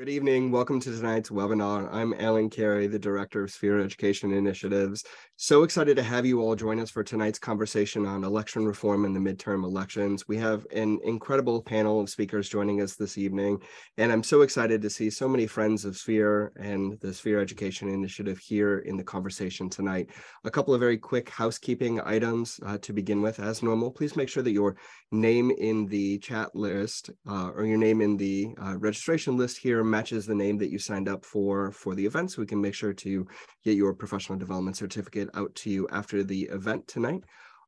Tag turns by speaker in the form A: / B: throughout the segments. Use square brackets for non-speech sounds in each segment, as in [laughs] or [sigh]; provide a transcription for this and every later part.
A: Good evening. Welcome to tonight's webinar. I'm Alan Carey, the Director of Sphere Education Initiatives. So excited to have you all join us for tonight's conversation on election reform and the midterm elections. We have an incredible panel of speakers joining us this evening, and I'm so excited to see so many friends of Sphere and the Sphere Education Initiative here in the conversation tonight. A couple of very quick housekeeping items uh, to begin with. As normal, please make sure that your name in the chat list uh, or your name in the uh, registration list here matches the name that you signed up for for the event. So we can make sure to get your professional development certificate out to you after the event tonight.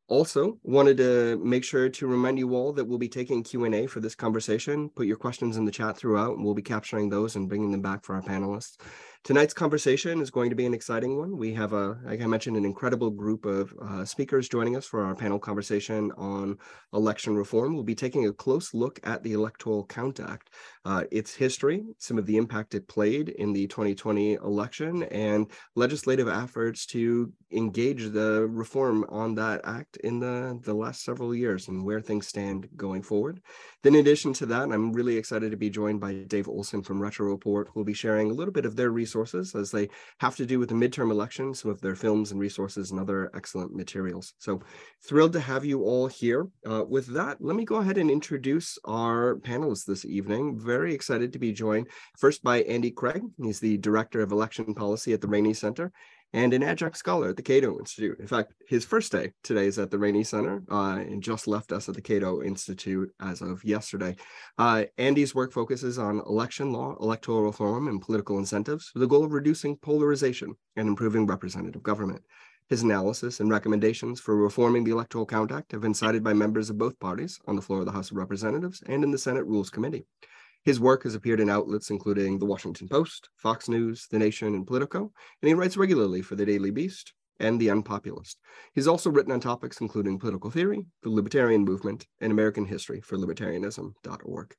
A: Also wanted to make sure to remind you all that we'll be taking q&a for this conversation. Put your questions in the chat throughout and we'll be capturing those and bringing them back for our panelists Tonight's conversation is going to be an exciting one. We have, a, like I mentioned, an incredible group of uh, speakers joining us for our panel conversation on election reform. We'll be taking a close look at the Electoral Count Act, uh, its history, some of the impact it played in the 2020 election, and legislative efforts to engage the reform on that act in the, the last several years and where things stand going forward. Then in addition to that, I'm really excited to be joined by Dave Olson from Retro Report, who will be sharing a little bit of their resources as they have to do with the midterm election, some of their films and resources and other excellent materials. So thrilled to have you all here. Uh, with that, let me go ahead and introduce our panelists this evening. Very excited to be joined first by Andy Craig. He's the Director of Election Policy at the Rainey Center and an adjunct scholar at the Cato Institute. In fact, his first day today is at the Rainey Center uh, and just left us at the Cato Institute as of yesterday. Uh, Andy's work focuses on election law, electoral reform, and political incentives with the goal of reducing polarization and improving representative government. His analysis and recommendations for reforming the Electoral Count Act have been cited by members of both parties on the floor of the House of Representatives and in the Senate Rules Committee. His work has appeared in outlets including The Washington Post, Fox News, The Nation, and Politico, and he writes regularly for The Daily Beast and The Unpopulist. He's also written on topics including political theory, the libertarian movement, and American history for libertarianism.org.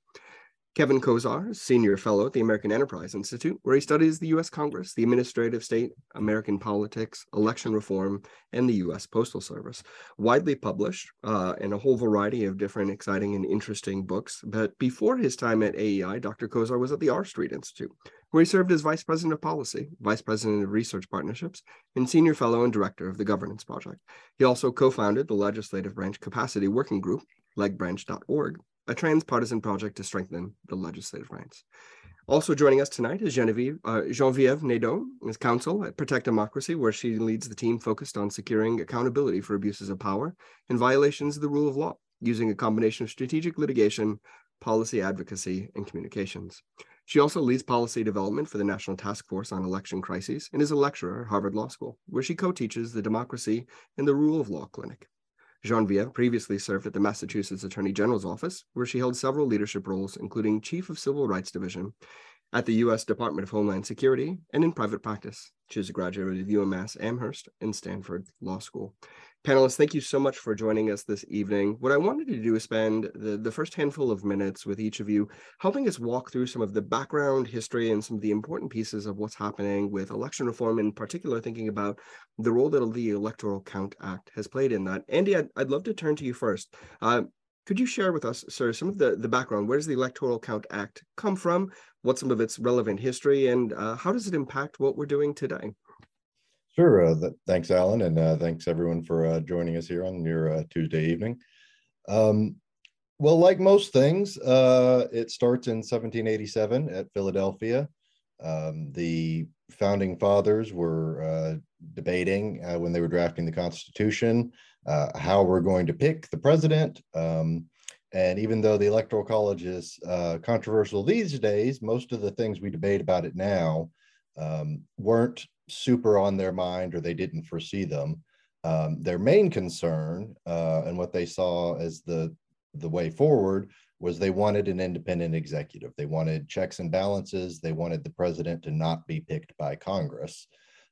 A: Kevin Kosar, Senior Fellow at the American Enterprise Institute, where he studies the U.S. Congress, the administrative state, American politics, election reform, and the U.S. Postal Service. Widely published uh, in a whole variety of different exciting and interesting books. But before his time at AEI, Dr. Kosar was at the R Street Institute, where he served as Vice President of Policy, Vice President of Research Partnerships, and Senior Fellow and Director of the Governance Project. He also co founded the Legislative Branch Capacity Working Group, legbranch.org, a transpartisan project to strengthen the legislative ranks. Also joining us tonight is Genevieve, uh, Genevieve Nadeau, as counsel at Protect Democracy, where she leads the team focused on securing accountability for abuses of power and violations of the rule of law, using a combination of strategic litigation, policy advocacy, and communications. She also leads policy development for the National Task Force on Election Crises and is a lecturer at Harvard Law School, where she co-teaches the Democracy and the Rule of Law Clinic. Genevieve previously served at the Massachusetts Attorney General's office, where she held several leadership roles, including Chief of Civil Rights Division at the U.S. Department of Homeland Security and in private practice. She is a graduate of UMass Amherst and Stanford Law School. Panelists, thank you so much for joining us this evening. What I wanted to do is spend the, the first handful of minutes with each of you, helping us walk through some of the background history and some of the important pieces of what's happening with election reform, in particular, thinking about the role that the Electoral Count Act has played in that. Andy, I'd, I'd love to turn to you first. Uh, could you share with us, sir, some of the, the background? Where does the Electoral Count Act come from? What's some of its relevant history, and uh, how does it impact what we're doing today?
B: Sure. Uh, th- thanks, Alan, and uh, thanks everyone for uh, joining us here on your uh, Tuesday evening. Um, well, like most things, uh, it starts in 1787 at Philadelphia. Um, the founding fathers were uh, debating when they were drafting the Constitution how we're going to pick the president. Um, and even though the Electoral College is controversial these days, most of the things we debate about it now um, weren't super on their mind or they didn't foresee them. Um, their main concern uh, and what they saw as the the way forward was they wanted an independent executive. They wanted checks and balances. They wanted the president to not be picked by Congress.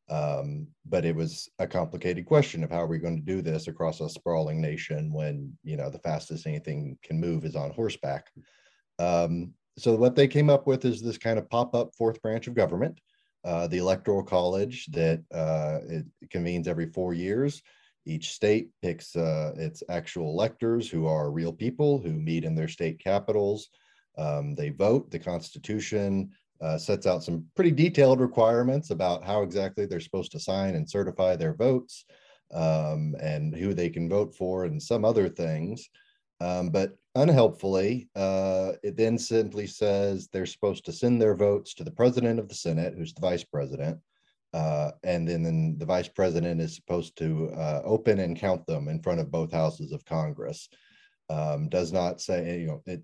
B: Um, but it was a complicated question of how are we going to do this across a sprawling nation when you know the fastest anything can move is on horseback. Um, so what they came up with is this kind of pop-up fourth branch of government uh, the Electoral College that uh, it convenes every four years. Each state picks uh, its actual electors who are real people who meet in their state capitals. Um, they vote. The Constitution uh, sets out some pretty detailed requirements about how exactly they're supposed to sign and certify their votes um, and who they can vote for and some other things. Um, but unhelpfully, uh, it then simply says they're supposed to send their votes to the president of the Senate, who's the vice president. Uh, and then, then, the vice president is supposed to uh, open and count them in front of both houses of Congress. Um, does not say, you know, it,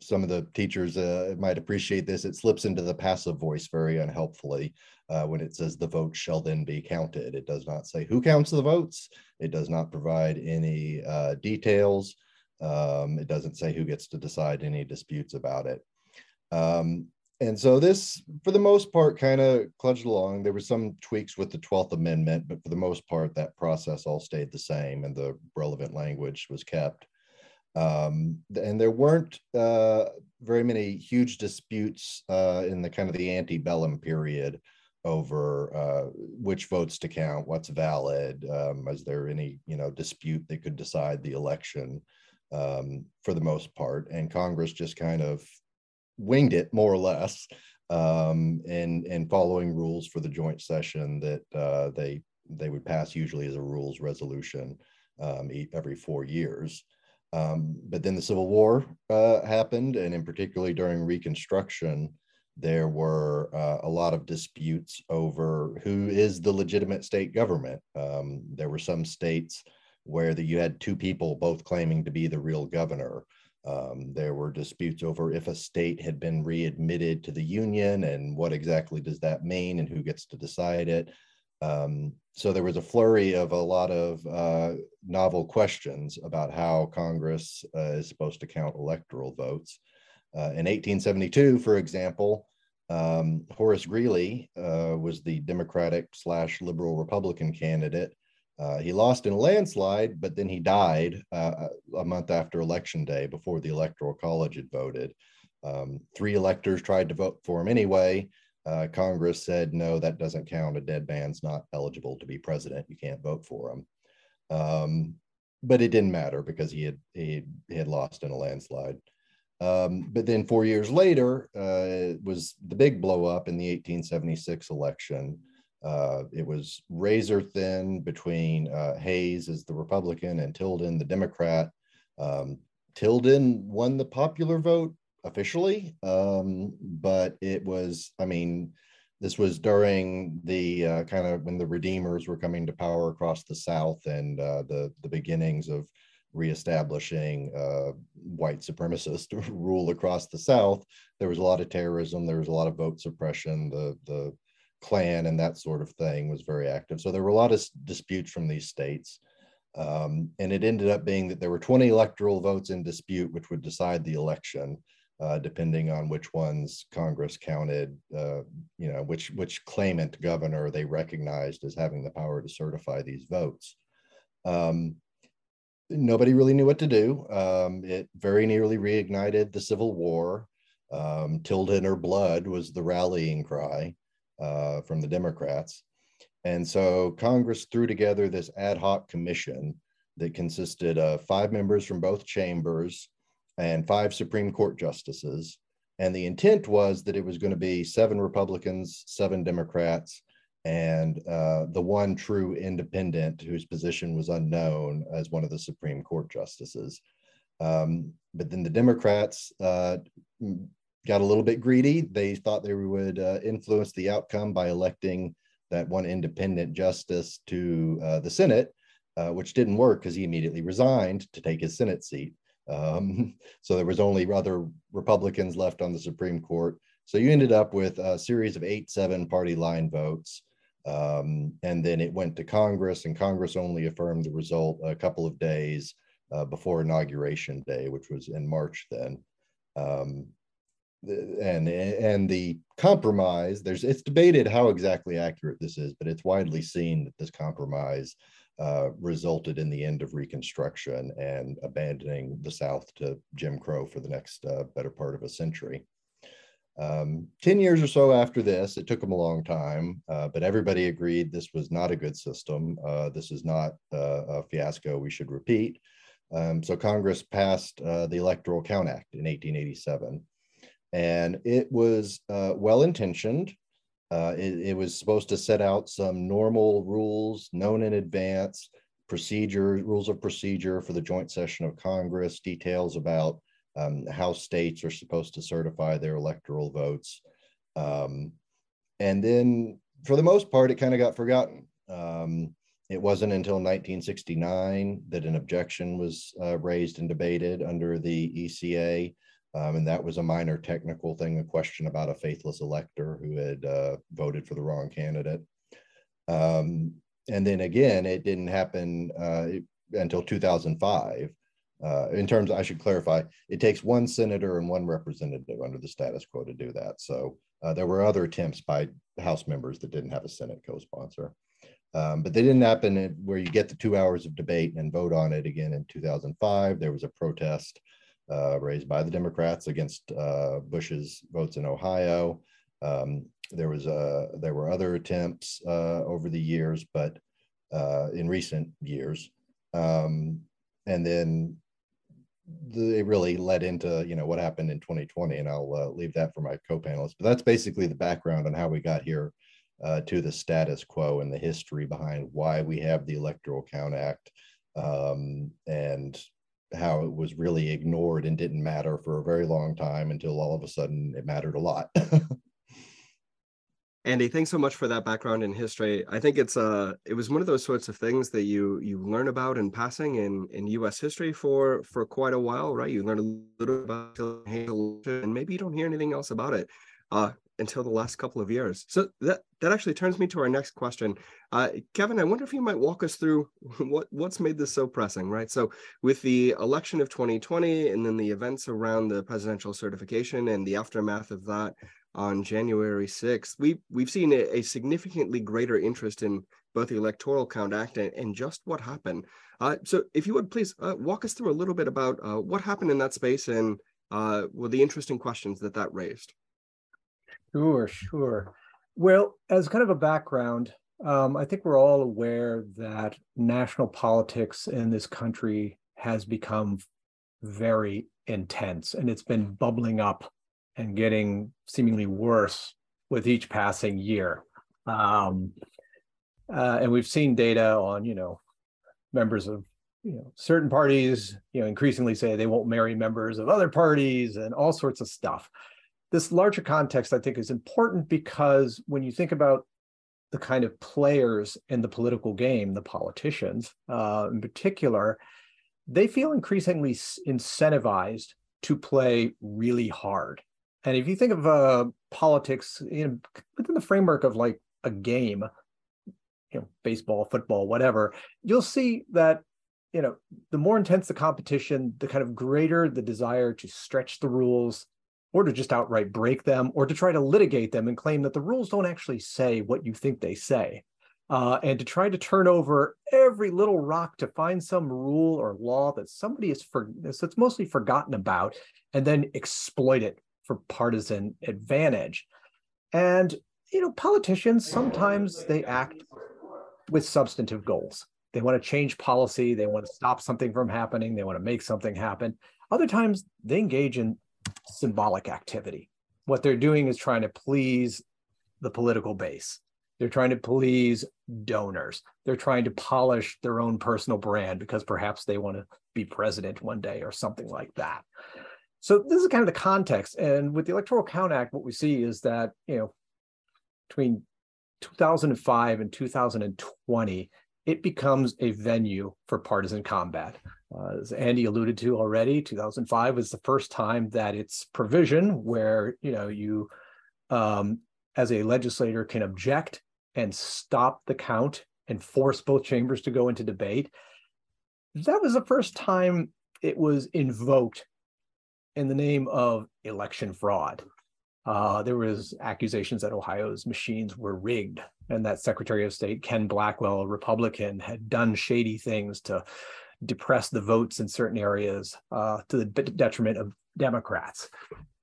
B: some of the teachers uh, might appreciate this. It slips into the passive voice very unhelpfully uh, when it says the votes shall then be counted. It does not say who counts the votes. It does not provide any uh, details. Um, it doesn't say who gets to decide any disputes about it. Um, and so this, for the most part, kind of cludged along. There were some tweaks with the 12th Amendment, but for the most part, that process all stayed the same and the relevant language was kept. Um, and there weren't uh, very many huge disputes uh, in the kind of the antebellum period over uh, which votes to count, what's valid. Um, is there any you know dispute that could decide the election um, for the most part? And Congress just kind of winged it more or less um, in in following rules for the joint session that uh, they they would pass usually as a rules resolution um, every four years. Um, but then the Civil War uh, happened, and in particularly during Reconstruction, there were uh, a lot of disputes over who is the legitimate state government. Um, there were some states where the, you had two people both claiming to be the real governor. Um, there were disputes over if a state had been readmitted to the union and what exactly does that mean and who gets to decide it. Um, so there was a flurry of a lot of uh, novel questions about how Congress uh, is supposed to count electoral votes. Uh, in 1872, for example, um, Horace Greeley uh, was the Democratic slash liberal Republican candidate. Uh, he lost in a landslide, but then he died uh, a month after election day before the Electoral College had voted. Um, three electors tried to vote for him anyway. Uh, Congress said, no, that doesn't count. A dead man's not eligible to be president. You can't vote for him. Um, but it didn't matter because he had he, had lost in a landslide. Um, but then four years later, uh, was the big blow up in the 1876 election. Uh, it was razor thin between uh, Hayes as the Republican and Tilden, the Democrat. Um, Tilden won the popular vote officially, um, but it was, I mean, this was during the uh, kind of when the Redeemers were coming to power across the South and uh, the the beginnings of reestablishing uh, white supremacist [laughs] rule across the South. There was a lot of terrorism. There was a lot of vote suppression. The the Klan and that sort of thing was very active. So there were a lot of disputes from these states. Um, and it ended up being that there were 20 electoral votes in dispute, which would decide the election uh, depending on which ones Congress counted, uh, you know, which which claimant governor they recognized as having the power to certify these votes. Um, nobody really knew what to do. Um, it very nearly reignited the Civil War. Um, Tilden or blood was the rallying cry uh, from the Democrats. And so Congress threw together this ad hoc commission that consisted of five members from both chambers and five Supreme Court justices. And the intent was that it was going to be seven Republicans, seven Democrats, and uh, the one true independent whose position was unknown as one of the Supreme Court justices. Um, but then the Democrats uh, got a little bit greedy. They thought they would uh, influence the outcome by electing that one independent justice to uh, the Senate, uh, which didn't work because he immediately resigned to take his Senate seat. Um, [laughs] so there was only other Republicans left on the Supreme Court. So you ended up with a series of eight, seven party line votes. Um, and then it went to Congress, and Congress only affirmed the result a couple of days uh, before Inauguration Day, which was in March then. Um, and and the compromise there's it's debated how exactly accurate this is but it's widely seen that this compromise uh, resulted in the end of Reconstruction and abandoning the South to Jim Crow for the next uh, better part of a century. Um, 10 years or so after this, it took them a long time, uh, but everybody agreed this was not a good system. Uh, this is not uh, a fiasco we should repeat. Um, so Congress passed uh, the Electoral Count Act in 1887. And it was uh, well intentioned. Uh, it, it, was supposed to set out some normal rules known in advance, procedure, rules of procedure for the joint session of Congress, details about um, how states are supposed to certify their electoral votes. Um, and then for the most part, it kind of got forgotten. Um, it wasn't until 1969 that an objection was uh, raised and debated under the ECA. Um, and that was a minor technical thing, a question about a faithless elector who had uh, voted for the wrong candidate. Um, and then again, it didn't happen uh, until 2005. Uh, in terms, of, I should clarify, it takes one senator and one representative under the status quo to do that. So uh, there were other attempts by House members that didn't have a Senate co-sponsor. Um, but they didn't happen where you get the two hours of debate and vote on it again in 2005. There was a protest uh, raised by the Democrats against uh, Bush's votes in Ohio. Um, there was a, there were other attempts uh, over the years, but uh, in recent years, um, and then they really led into you know what happened in 2020, and I'll uh, leave that for my co-panelists. But that's basically the background on how we got here uh, to the status quo and the history behind why we have the Electoral Count Act um, and how it was really ignored and didn't matter for a very long time until all of a sudden it mattered a lot. [laughs]
A: Andy, thanks so much for that background in history. I think it's uh it was one of those sorts of things that you you learn about in passing in in U.S. history for for quite a while, right? You learn a little about and maybe you don't hear anything else about it. Uh, until the last couple of years. So that that actually turns me to our next question. Uh, Kevin, I wonder if you might walk us through [laughs] what what's made this so pressing, right? So with the election of 2020 and then the events around the presidential certification and the aftermath of that on January 6th, we we've seen a, a significantly greater interest in both the Electoral Count Act and, and just what happened. Uh, so if you would please uh, walk us through a little bit about uh, what happened in that space and uh, well, the interesting questions that that raised.
C: Sure, sure. Well, as kind of a background, um, I think we're all aware that national politics in this country has become very intense and it's been bubbling up and getting seemingly worse with each passing year. Um, uh, and we've seen data on, you know, members of you know certain parties, you know, increasingly say they won't marry members of other parties and all sorts of stuff this larger context, I think, is important because when you think about the kind of players in the political game, the politicians uh, in particular, they feel increasingly incentivized to play really hard. And if you think of uh, politics in, within the framework of like a game, you know, baseball, football, whatever, you'll see that you know the more intense the competition, the kind of greater the desire to stretch the rules, or to just outright break them, or to try to litigate them and claim that the rules don't actually say what you think they say. Uh, and to try to turn over every little rock to find some rule or law that somebody is for that's mostly forgotten about, and then exploit it for partisan advantage. And you know, politicians sometimes they act with substantive goals. They want to change policy, they want to stop something from happening, they want to make something happen. Other times they engage in symbolic activity. What they're doing is trying to please the political base. They're trying to please donors. They're trying to polish their own personal brand because perhaps they want to be president one day or something like that. So this is kind of the context. And with the Electoral Count Act, what we see is that, you know, between 2005 and 2020, it becomes a venue for partisan combat. Uh, as Andy alluded to already, 2005 was the first time that it's provision where you know you, um, as a legislator, can object and stop the count and force both chambers to go into debate. That was the first time it was invoked in the name of election fraud. Uh, there was accusations that Ohio's machines were rigged and that Secretary of State Ken Blackwell, a Republican, had done shady things to depress the votes in certain areas uh, to the detriment of Democrats.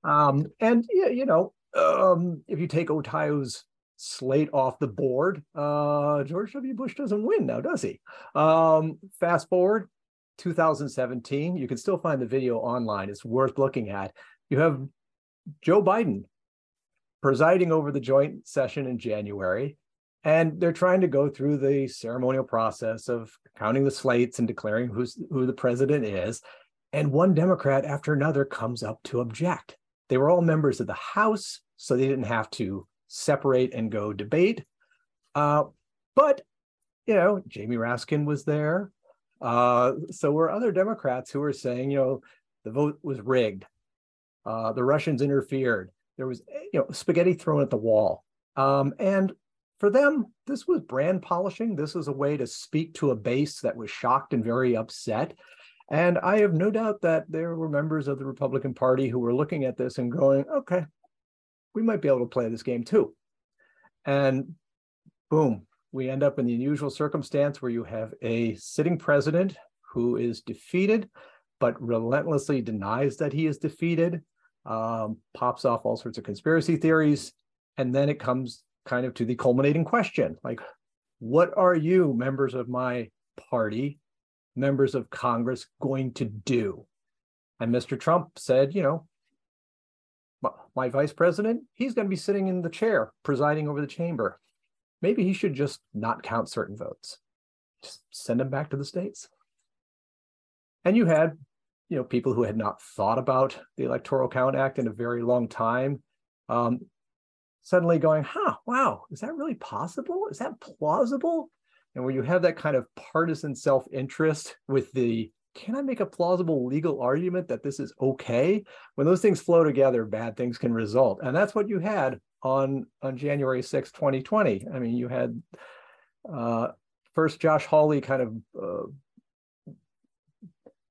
C: Um, and you know, um, if you take Ohio's slate off the board, uh, George W. Bush doesn't win now, does he? Um, fast forward 2017, you can still find the video online. It's worth looking at. You have Joe Biden presiding over the joint session in January. And they're trying to go through the ceremonial process of counting the slates and declaring who's who the president is. And one Democrat after another comes up to object. They were all members of the House, so they didn't have to separate and go debate. Uh, but you know, Jamie Raskin was there. Uh, so were other Democrats who were saying, you know, the vote was rigged. Uh, the Russians interfered. There was, you know, spaghetti thrown at the wall. Um, and for them, this was brand polishing. This was a way to speak to a base that was shocked and very upset. And I have no doubt that there were members of the Republican Party who were looking at this and going, okay, we might be able to play this game too. And boom, we end up in the unusual circumstance where you have a sitting president who is defeated, but relentlessly denies that he is defeated, um, pops off all sorts of conspiracy theories. And then it comes kind of to the culminating question like, what are you, members of my party, members of Congress, going to do? And Mr. Trump said, you know, my vice president, he's going to be sitting in the chair presiding over the chamber maybe he should just not count certain votes. Just send them back to the states. And you had, you know, people who had not thought about the Electoral Count Act in a very long time, um, suddenly going, huh, wow, is that really possible? Is that plausible? And when you have that kind of partisan self-interest with the can I make a plausible legal argument that this is okay? When those things flow together, bad things can result. And that's what you had on on January 6, 2020. I mean, you had uh, first Josh Hawley kind of uh,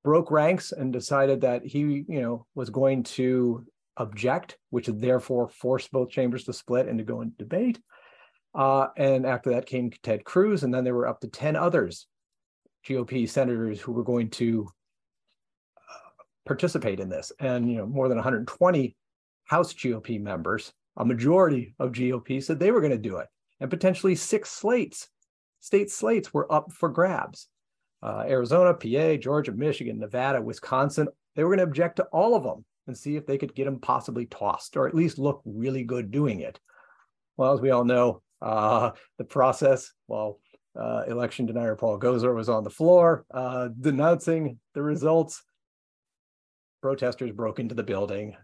C: broke ranks and decided that he, you know, was going to object, which therefore forced both chambers to split and to go into debate. Uh, and after that came Ted Cruz, and then there were up to 10 others, GOP senators who were going to uh, participate in this. And, you know, more than 120 House GOP members a majority of GOP said they were going to do it, and potentially six slates, state slates were up for grabs. Uh, Arizona, PA, Georgia, Michigan, Nevada, Wisconsin, they were going to object to all of them and see if they could get them possibly tossed or at least look really good doing it. Well, as we all know, uh, the process, well, uh, election denier Paul Gosar was on the floor uh, denouncing the results. Protesters broke into the building.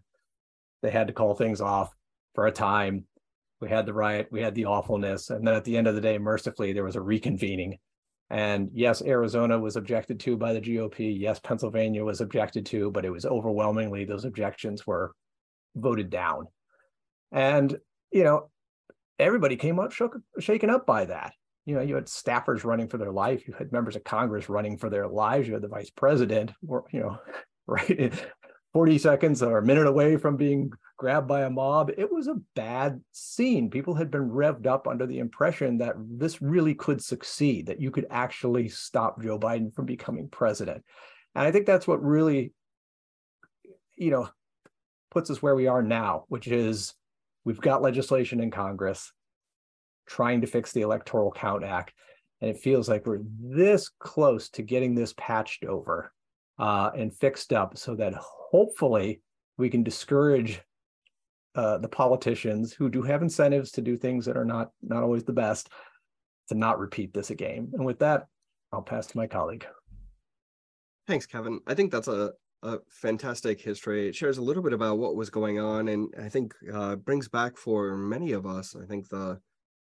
C: They had to call things off for a time. We had the riot, we had the awfulness, and then at the end of the day, mercifully, there was a reconvening. And yes, Arizona was objected to by the GOP. Yes, Pennsylvania was objected to, but it was overwhelmingly those objections were voted down. And, you know, everybody came up shook, shaken up by that. You know, you had staffers running for their life, you had members of Congress running for their lives, you had the vice president, you know, [laughs] right 40 seconds or a minute away from being grabbed by a mob. It was a bad scene. People had been revved up under the impression that this really could succeed, that you could actually stop Joe Biden from becoming president. And I think that's what really, you know, puts us where we are now, which is we've got legislation in Congress trying to fix the Electoral Count Act. And it feels like we're this close to getting this patched over uh, and fixed up so that hopefully we can discourage uh, the politicians who do have incentives to do things that are not not always the best to not repeat this again. And with that, I'll pass to my colleague.
A: Thanks, Kevin. I think that's a, a fantastic history. It shares a little bit about what was going on, and I think uh, brings back for many of us, I think the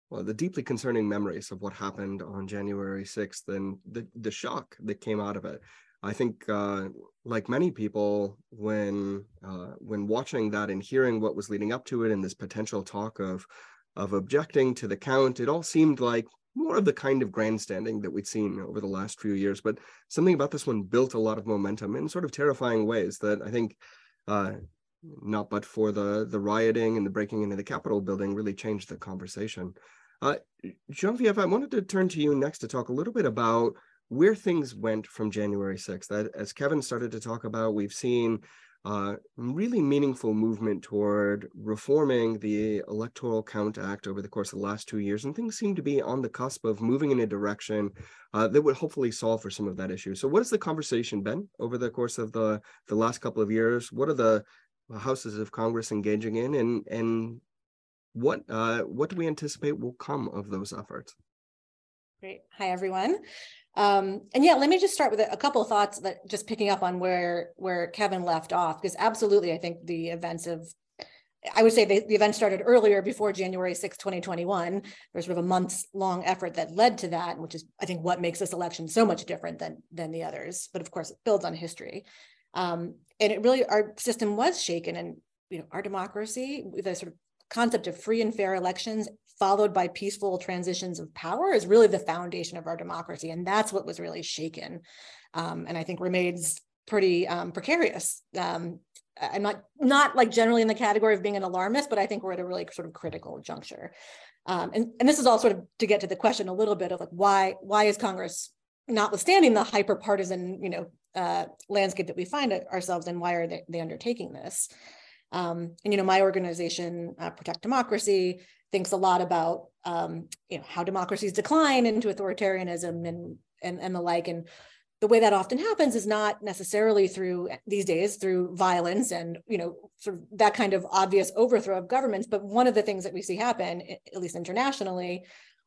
A: well, the deeply concerning memories of what happened on January 6th and the, the shock that came out of it. I think, uh, like many people, when uh, when watching that and hearing what was leading up to it, and this potential talk of of objecting to the count, it all seemed like more of the kind of grandstanding that we'd seen over the last few years. But something about this one built a lot of momentum in sort of terrifying ways that I think, uh, not but for the the rioting and the breaking into the Capitol building, really changed the conversation. Uh, Genevieve, I wanted to turn to you next to talk a little bit about where things went from January 6th. That, as Kevin started to talk about, we've seen uh, really meaningful movement toward reforming the Electoral Count Act over the course of the last two years, and things seem to be on the cusp of moving in a direction uh, that would hopefully solve for some of that issue. So, what has the conversation been over the course of the the last couple of years? What are the houses of Congress engaging in, and and what uh, what do we anticipate will come of those efforts?
D: Great. Hi, everyone. Um, and yeah, let me just start with a, couple of thoughts that just picking up on where where Kevin left off, because absolutely, I think the events of I would say the, the event started earlier before January 6, 2021. There's sort of a months long effort that led to that, which is, I think, what makes this election so much different than, than the others. But of course, it builds on history. Um, and it really, our system was shaken and, you know, our democracy, the sort of concept of free and fair elections followed by peaceful transitions of power is really the foundation of our democracy. And that's what was really shaken. Um, and I think remains pretty um, precarious. Um, I'm not not like generally in the category of being an alarmist, but I think we're at a really sort of critical juncture. Um, and, and this is all sort of to get to the question a little bit of like why why is Congress notwithstanding the hyper partisan you know uh, landscape that we find ourselves in, why are they, they undertaking this? Um, and you know, my organization, uh, Protect Democracy, thinks a lot about um, you know how democracies decline into authoritarianism and and and the like. And the way that often happens is not necessarily through these days through violence and you know sort of that kind of obvious overthrow of governments. But one of the things that we see happen, at least internationally,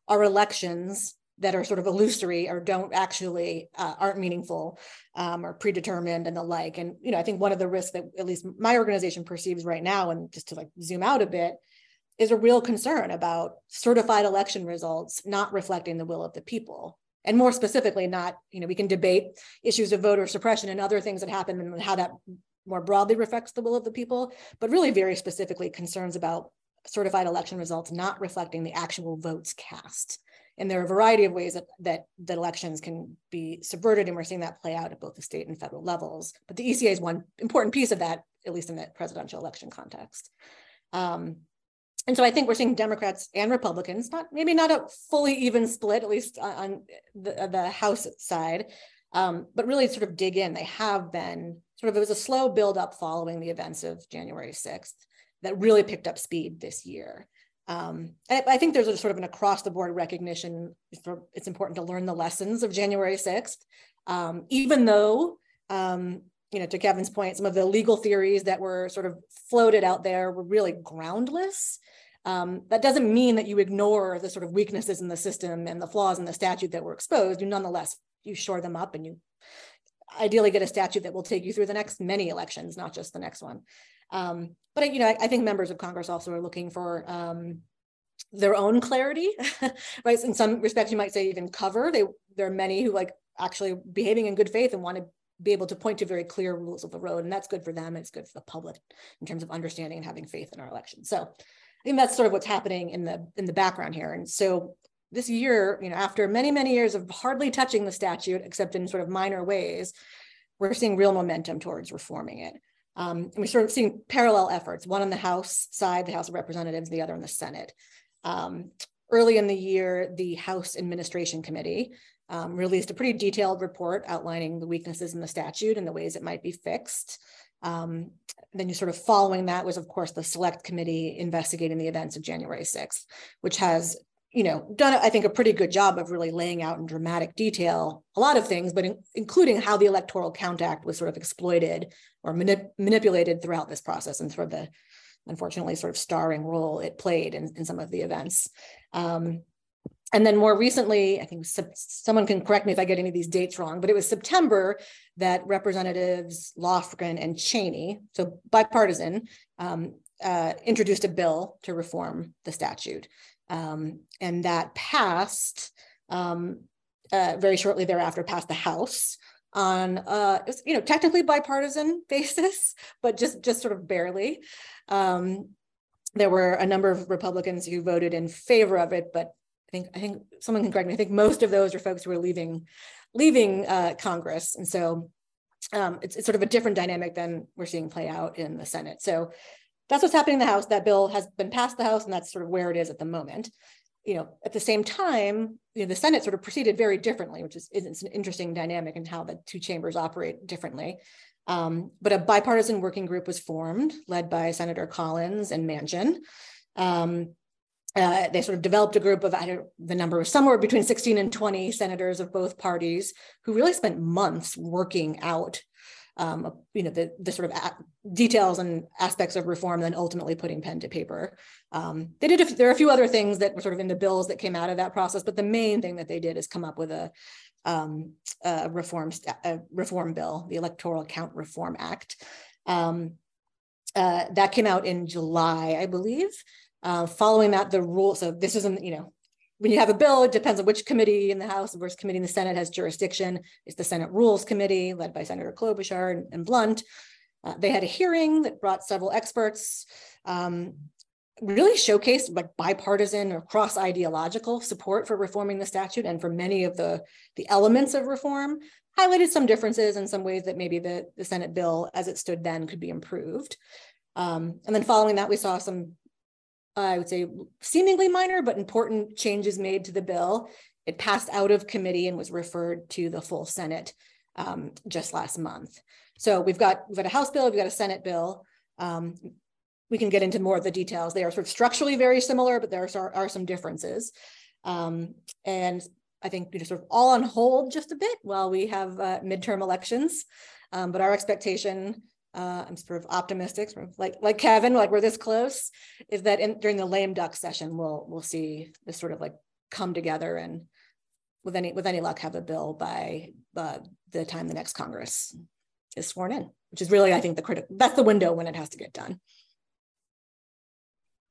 D: are elections that are sort of illusory or don't actually uh, aren't meaningful um, or predetermined and the like. And you know, I think one of the risks that at least my organization perceives right now, and just to like zoom out a bit, is a real concern about certified election results not reflecting the will of the people. And more specifically, not, you know, we can debate issues of voter suppression and other things that happen and how that more broadly reflects the will of the people, but really very specifically concerns about certified election results not reflecting the actual votes cast. And there are a variety of ways that, that, that elections can be subverted, and we're seeing that play out at both the state and federal levels. But the ECA is one important piece of that, at least in the presidential election context. Um, and so I think we're seeing Democrats and Republicans, not maybe not a fully even split, at least on the, the House side, um, but really sort of dig in. They have been sort of, it was a slow build up following the events of January 6th that really picked up speed this year. Um, and I think there's a sort of an across the board recognition for it's important to learn the lessons of January 6th, um, even though um, you know, to Kevin's point, some of the legal theories that were sort of floated out there were really groundless. Um, that doesn't mean that you ignore the sort of weaknesses in the system and the flaws in the statute that were exposed. You nonetheless, you shore them up and you ideally get a statute that will take you through the next many elections, not just the next one. Um, but you know, I, I, think members of Congress also are looking for um, their own clarity, [laughs] right? In some respects, you might say even cover. They there are many who like actually behaving in good faith and want to be able to point to very clear rules of the road. And that's good for them. And it's good for the public in terms of understanding and having faith in our election. So I think that's sort of what's happening in the in the background here. And so this year, you know, after many, many years of hardly touching the statute, except in sort of minor ways, we're seeing real momentum towards reforming it. Um, and we're sort of seeing parallel efforts, one on the House side, the House of Representatives, the other in the Senate. Um, early in the year, the House Administration Committee um, released a pretty detailed report outlining the weaknesses in the statute and the ways it might be fixed. Um, then you sort of following that was, of course, the select committee investigating the events of January 6th, which has, you know, done, I think, a pretty good job of really laying out in dramatic detail a lot of things, but in, including how the Electoral Count Act was sort of exploited or manip manipulated throughout this process and sort of the, unfortunately, sort of starring role it played in, in some of the events. Um, and then more recently, I think someone can correct me if I get any of these dates wrong, but it was September that Representatives Lofgren and Cheney, so bipartisan, um, uh, introduced a bill to reform the statute. Um, and that passed um, uh, very shortly thereafter, passed the House on you know technically bipartisan [laughs] basis, but just just sort of barely. Um, there were a number of Republicans who voted in favor of it, but think I think someone can correct me. I think most of those are folks who are leaving leaving uh, Congress, and so um, it's, it's sort of a different dynamic than we're seeing play out in the Senate. So that's what's happening in the House. That bill has been passed the House, and that's sort of where it is at the moment. You know, at the same time, you know, the Senate sort of proceeded very differently, which is, is an interesting dynamic in how the two chambers operate differently. Um, but a bipartisan working group was formed, led by Senator Collins and Manchin. Um, uh, they sort of developed a group of I don't, the number was somewhere between 16 and 20 senators of both parties who really spent months working out um, you know, the, the sort of details and aspects of reform, and then ultimately putting pen to paper. Um, they did, there are a few other things that were sort of in the bills that came out of that process, but the main thing that they did is come up with a, um, a reform, a reform bill, the Electoral Count Reform Act. Um, uh, that came out in July, I believe. Uh, following that, the rule, so this isn't, you know, when you have a bill, it depends on which committee in the House versus committee in the Senate has jurisdiction. It's the Senate Rules Committee led by Senator Klobuchar and, and Blunt. Uh, they had a hearing that brought several experts, um, really showcased like bipartisan or cross ideological support for reforming the statute and for many of the, the elements of reform, highlighted some differences in some ways that maybe the, the Senate bill as it stood then could be improved. Um, and then following that, we saw some I would say seemingly minor but important changes made to the bill. It passed out of committee and was referred to the full Senate um, just last month. So we've got we've got a House bill, we've got a Senate bill. Um, we can get into more of the details. They are sort of structurally very similar, but there are, are some differences. Um, and I think you know, sort of all on hold just a bit while we have uh, midterm elections. Um, but our expectation uh, I'm sort of optimistic, sort of like like Kevin, like we're this close, is that in, during the lame duck session, we'll we'll see this sort of like come together and with any with any luck have a bill by uh, the time the next Congress is sworn in, which is really I think the critical that's the window when it has to get done.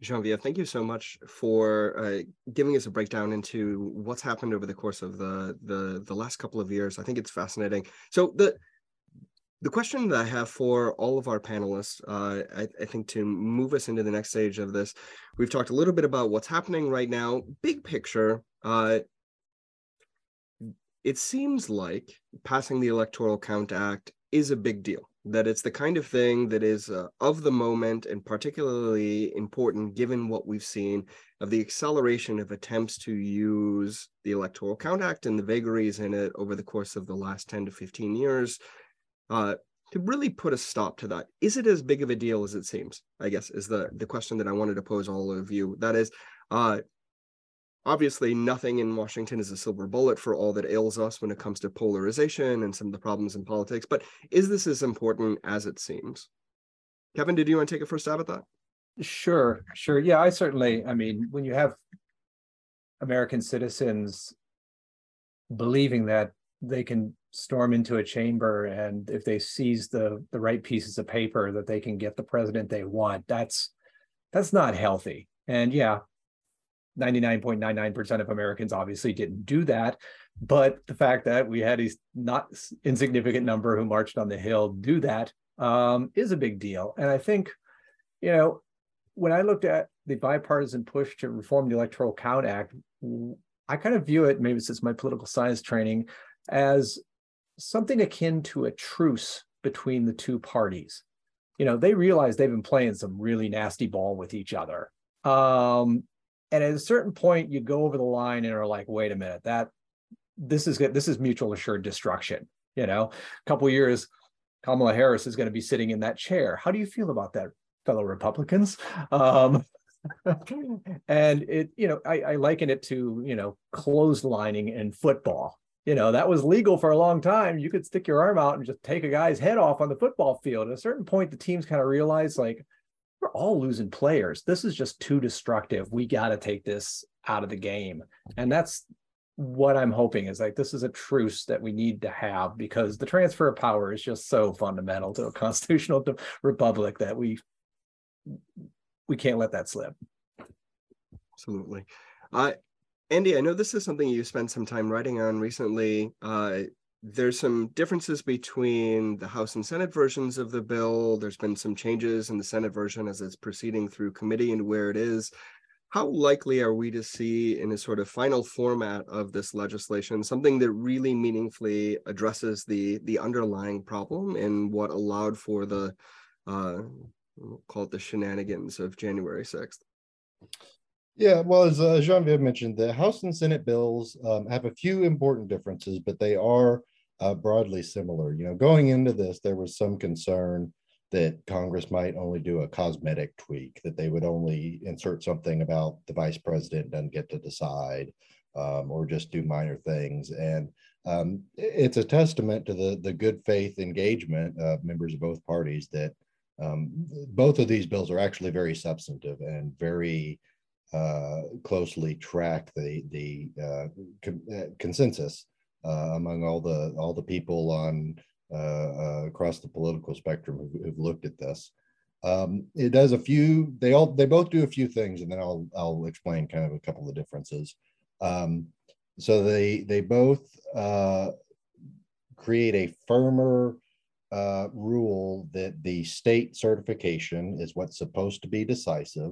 A: Genevieve, thank you so much for uh, giving us a breakdown into what's happened over the course of the the the last couple of years. I think it's fascinating. So the the question that I have for all of our panelists, uh, I, I, think to move us into the next stage of this, we've talked a little bit about what's happening right now. Big picture, uh, it seems like passing the Electoral Count Act is a big deal. That it's the kind of thing that is uh, of the moment and particularly important given what we've seen of the acceleration of attempts to use the Electoral Count Act and the vagaries in it over the course of the last 10 to 15 years uh, to really put a stop to that. Is it as big of a deal as it seems? I guess is the the question that I wanted to pose all of you. That is, uh, obviously nothing in Washington is a silver bullet for all that ails us when it comes to polarization and some of the problems in politics. But is this as important as it seems? Kevin, did you want to take a first stab at that?
C: Sure, sure. Yeah, I certainly. I mean, when you have American citizens believing that they can storm into a chamber and if they seize the the right pieces of paper that they can get the president they want that's that's not healthy. And yeah 99.99% of Americans obviously didn't do that but the fact that we had a not insignificant number who marched on the hill do that um, is a big deal. And I think you know when I looked at the bipartisan push to reform the Electoral Count Act I kind of view it maybe since my political science training as something akin to a truce between the two parties. You know, they realize they've been playing some really nasty ball with each other. Um, and at a certain point, you go over the line and are like, wait a minute, that this is this is mutual assured destruction. You know, a couple years, Kamala Harris is going to be sitting in that chair. How do you feel about that, fellow Republicans? Um, [laughs] and it, you know, I, I liken it to, you know, clotheslining in football you know that was legal for a long time you could stick your arm out and just take a guy's head off on the football field. At a certain point the teams kind of realized like we're all losing players. This is just too destructive. We got to take this out of the game. And that's what i'm hoping is like this is a truce that we need to have because the transfer of power is just so fundamental to a [laughs] constitutional republic that we we can't let that slip.
A: Absolutely. I Andy, I know this is something you spent some time writing on recently. Uh, there's some differences between the House and Senate versions of the bill. There's been some changes in the Senate version as it's proceeding through committee and where it is. How likely are we to see in a sort of final format of this legislation something that really meaningfully addresses the the underlying problem and what allowed for the uh, we'll call it the shenanigans of January 6th?
B: Yeah, well, as uh, Genevieve mentioned, the House and Senate bills um, have a few important differences, but they are uh, broadly similar. You know, going into this, there was some concern that Congress might only do a cosmetic tweak, that they would only insert something about the vice president doesn't get to decide, um, or just do minor things. And um, it's a testament to the the good faith engagement of members of both parties that um, both of these bills are actually very substantive and very uh, closely track the the uh, con- uh, consensus uh, among all the all the people on uh, across the political spectrum who've, who've looked at this. Um, it does a few. They all they both do a few things, and then I'll I'll explain kind of a couple of differences. Um, so they they both uh, create a firmer uh, rule that the state certification is what's supposed to be decisive.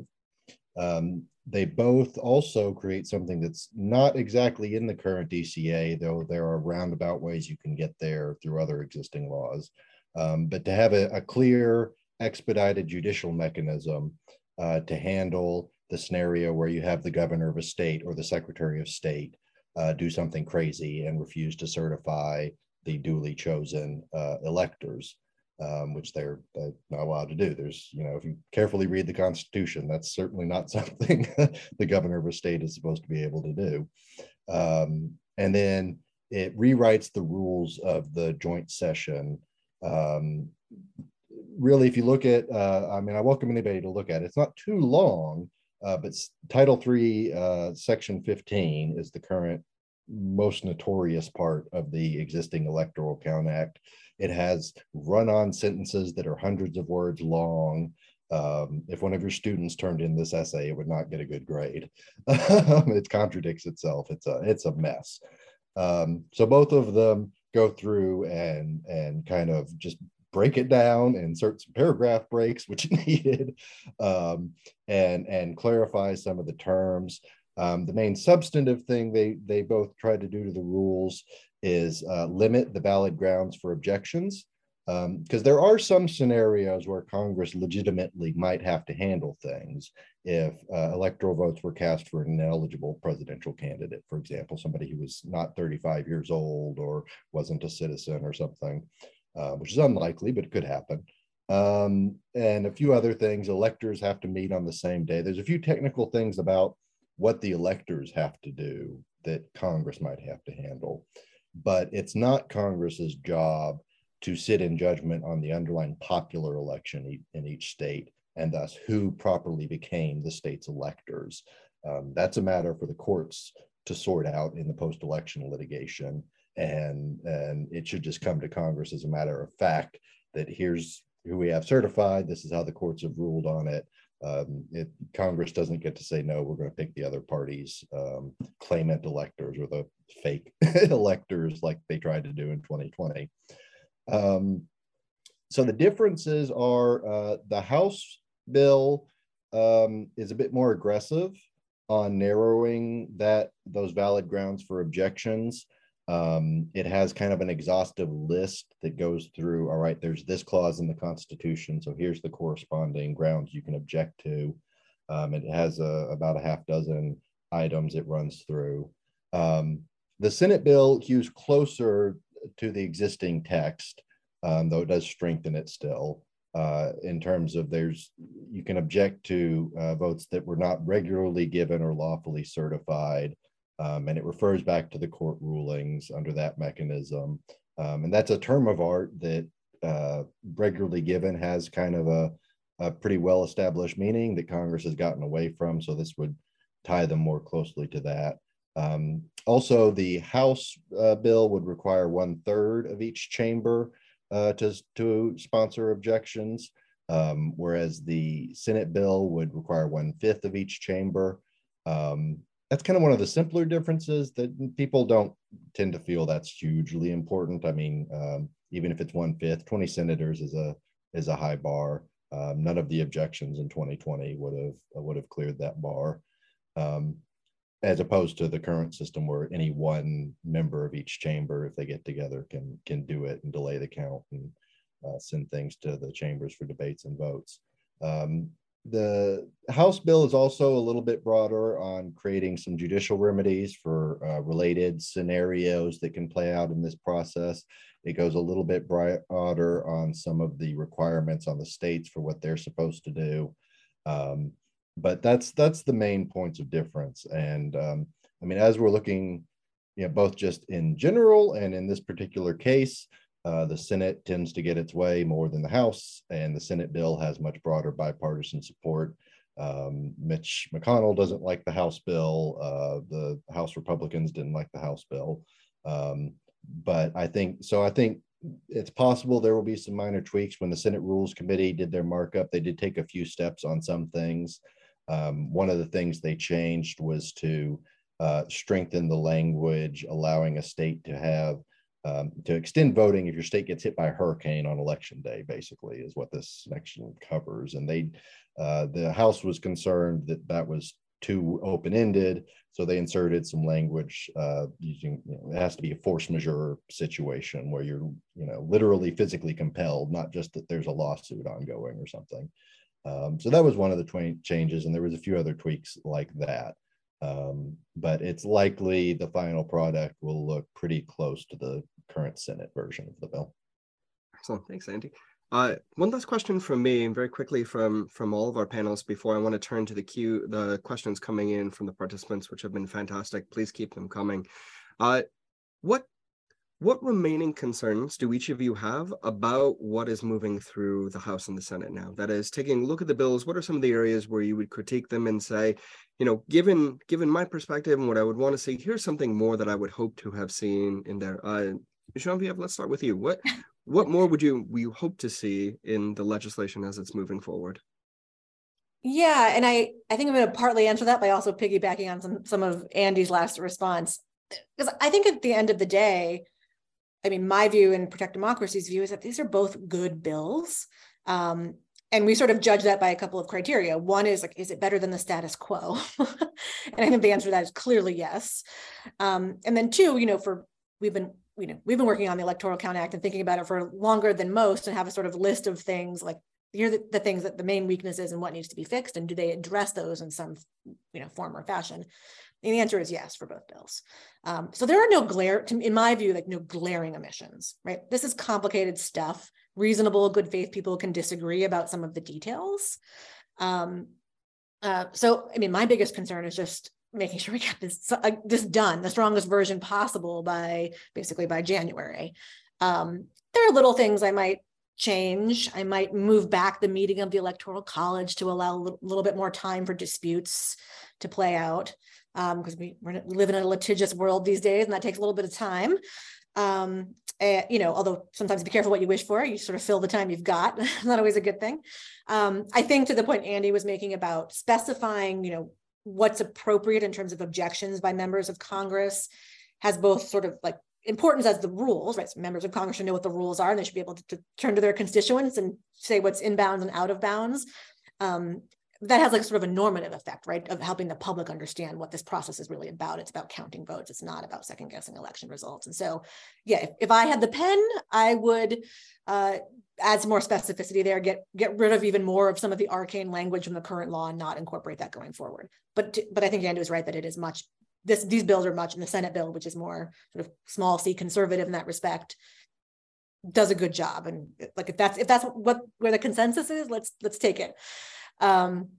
B: Um, they both also create something that's not exactly in the current ECA, though there are roundabout ways you can get there through other existing laws. Um, but to have a, a, clear, expedited judicial mechanism uh, to handle the scenario where you have the governor of a state or the secretary of state uh, do something crazy and refuse to certify the duly chosen uh, electors, um, which they're uh, not allowed to do. There's, you know, if you carefully read the Constitution, that's certainly not [laughs] something the governor of a state is supposed to be able to do. Um, and then it rewrites the rules of the joint session. Um, really, if you look at, uh, I mean, I welcome anybody to look at it. It's not too long, uh, but Title Three, uh, Section 15 is the current most notorious part of the existing Electoral Count Act. It has run on sentences that are hundreds of words long. Um, if one of your students turned in this essay, it would not get a good grade. [laughs] it contradicts itself. It's a it's a mess. Um, so both of them go through and and kind of just break it down, insert some paragraph breaks, which [laughs] needed, um, and and clarify some of the terms. Um, the main substantive thing they they both tried to do to the rules is uh, limit the valid grounds for objections because um, there are some scenarios where Congress legitimately might have to handle things if uh, electoral votes were cast for an ineligible presidential candidate, for example, somebody who was not 35 years old or wasn't a citizen or something, uh, which is unlikely, but it could happen. Um, and a few other things. Electors have to meet on the same day. There's a few technical things about what the electors have to do that Congress might have to handle. But it's not Congress's job to sit in judgment on the underlying popular election in each state and thus who properly became the state's electors. Um, that's a matter for the courts to sort out in the post election litigation. And, and it should just come to Congress as a matter of fact that here's who we have certified, this is how the courts have ruled on it um, it, Congress doesn't get to say no. We're going to pick the other party's um, claimant electors or the fake [laughs] electors, like they tried to do in 2020. Um, so the differences are uh, the House bill um, is a bit more aggressive on narrowing that those valid grounds for objections. Um, it has kind of an exhaustive list that goes through all right there's this clause in the constitution so here's the corresponding grounds you can object to. Um, it has a, about a half dozen items it runs through. Um, the senate bill hews closer to the existing text um, though it does strengthen it still. Uh, in terms of there's you can object to uh, votes that were not regularly given or lawfully certified um, and it refers back to the court rulings under that mechanism. Um, and that's a term of art that uh, regularly given has kind of a, a pretty well established meaning that Congress has gotten away from. So this would tie them more closely to that. Um, also, the House uh, bill would require one third of each chamber uh, to, to sponsor objections, um, whereas the Senate bill would require one fifth of each chamber. Um, that's kind of one of the simpler differences that people don't tend to feel that's hugely important. I mean, um, even if it's one fifth, 20 senators is a is a high bar. Um, none of the objections in 2020 would have would have cleared that bar, um, as opposed to the current system where any one member of each chamber, if they get together, can can do it and delay the count and uh, send things to the chambers for debates and votes. Um, the House bill is also a little bit broader on creating some judicial remedies for uh, related scenarios that can play out in this process. It goes a little bit broader on some of the requirements on the states for what they're supposed to do. Um, but that's that's the main points of difference. And um, I mean, as we're looking, you know, both just in general and in this particular case, uh, the Senate tends to get its way more than the House, and the Senate bill has much broader bipartisan support. Um, Mitch McConnell doesn't like the House bill. Uh, the House Republicans didn't like the House bill. Um, but I think so. I think it's possible there will be some minor tweaks when the Senate Rules Committee did their markup. They did take a few steps on some things. Um, one of the things they changed was to uh, strengthen the language, allowing a state to have um, to extend voting if your state gets hit by a hurricane on election day. Basically, is what this section covers. And they, uh, the House was concerned that that was too open ended, so they inserted some language uh, using. You know, it has to be a force majeure situation where you're, you know, literally physically compelled, not just that there's a lawsuit ongoing or something. Um, so that was one of the changes, and there was a few other tweaks like that. Um, but it's likely the final product will look pretty close to the current Senate version of the bill.
A: Excellent. Thanks, Andy. Uh, one last question from me, and very quickly from from all of our panelists before I want to turn to the queue, the questions coming in from the participants, which have been fantastic. Please keep them coming. Uh, what what remaining concerns do each of you have about what is moving through the House and the Senate now? That is, taking a look at the bills, what are some of the areas where you would critique them and say, you know, given given my perspective and what I would want to see, here's something more that I would hope to have seen in there. Uh, Genevieve, let's start with you. What what more would you we hope to see in the legislation as it's moving forward?
D: Yeah, and I I think I'm going to partly answer that by also piggybacking on some some of Andy's last response because I think at the end of the day I mean, my view and Protect Democracy's view is that these are both good bills. Um, and we sort of judge that by a couple of criteria. One is like, is it better than the status quo? [laughs] and I think the answer to that is clearly yes. Um, and then two, you know, for we've been, you know, we've been working on the Electoral Count Act and thinking about it for longer than most and have a sort of list of things like here are the, the things that the main weaknesses and what needs to be fixed and do they address those in some you know form or fashion and the answer is yes for both bills. Um, so there are no glare, in my view, like no glaring omissions, right? This is complicated stuff. Reasonable, good faith people can disagree about some of the details. Um, uh, so, I mean, my biggest concern is just making [laughs] sure we get this uh, this done, the strongest version possible by basically by January. Um, there are little things I might change. I might move back the meeting of the Electoral College to allow a little, bit more time for disputes to play out because um, we, we live in a litigious world these days and that takes a little bit of time. Um, uh, you know, although sometimes be careful what you wish for, you sort of fill the time you've got. [laughs] Not always a good thing. Um, I think to the point Andy was making about specifying, you know, what's appropriate in terms of objections by members of Congress has both sort of like importance as the rules, right? So members of Congress should know what the rules are and they should be able to, to turn to their constituents and say what's in bounds and out of bounds. Um, that has like sort of a normative effect, right? Of helping the public understand what this process is really about. It's about counting votes. It's not about second guessing election results. And so, yeah, if, if I had the pen, I would uh, add some more specificity there, get get rid of even more of some of the arcane language from the current law and not incorporate that going forward. But but I think Andrew is right that it is much this these bills are much in the Senate bill, which is more sort of small c conservative in that respect, does a good job. And like if that's if that's what where the consensus is, let's let's take it. Um,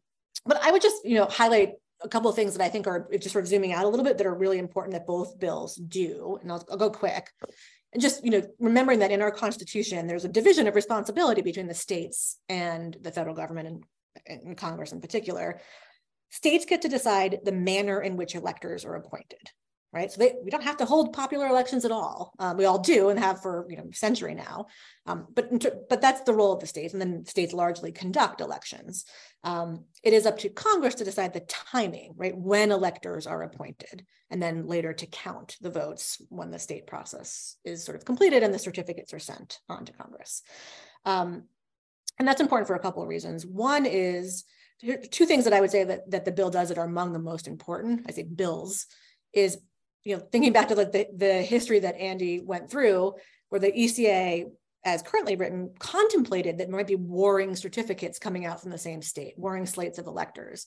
D: but I would just, you know, highlight a couple of things that I think are just sort of zooming out a little bit that are really important that both bills do. And I'll, I'll go quick. And just, you know, remembering that in our constitution, there's a division of responsibility between the states and the federal government and, and Congress in particular. States get to decide the manner in which electors are appointed right? So they, we don't have to hold popular elections at all. Um, we all do and have for you know century now. Um, but but that's the role of the states, and then states largely conduct elections. Um, it is up to Congress to decide the timing, right, when electors are appointed, and then later to count the votes when the state process is sort of completed and the certificates are sent on to Congress. Um, and that's important for a couple of reasons. One is two things that I would say that, that the bill does that are among the most important. I say bills is you know, thinking back to like the, the history that Andy went through, where the ECA, as currently written, contemplated that there might be warring certificates coming out from the same state, warring slates of electors.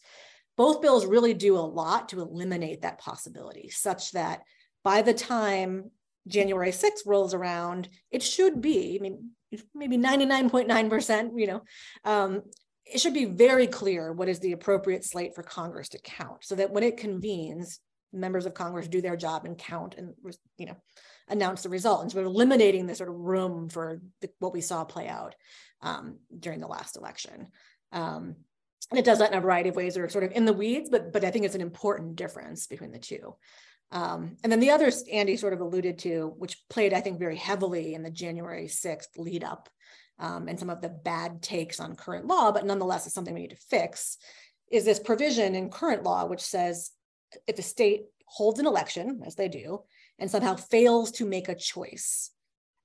D: Both bills really do a lot to eliminate that possibility, such that by the time January 6th rolls around, it should be, I mean, maybe 99.9%, you know, um, it should be very clear what is the appropriate slate for Congress to count so that when it convenes, members of Congress do their job and count and you know announce the result, and sort of eliminating the sort of room for the, what we saw play out um, during the last election. Um, and it does that in a variety of ways are sort of in the weeds, but but I think it's an important difference between the two. Um, and then the others Andy sort of alluded to, which played, I think, very heavily in the January 6th lead up um, and some of the bad takes on current law, but nonetheless, it's something we need to fix, is this provision in current law, which says if a state holds an election, as they do, and somehow fails to make a choice,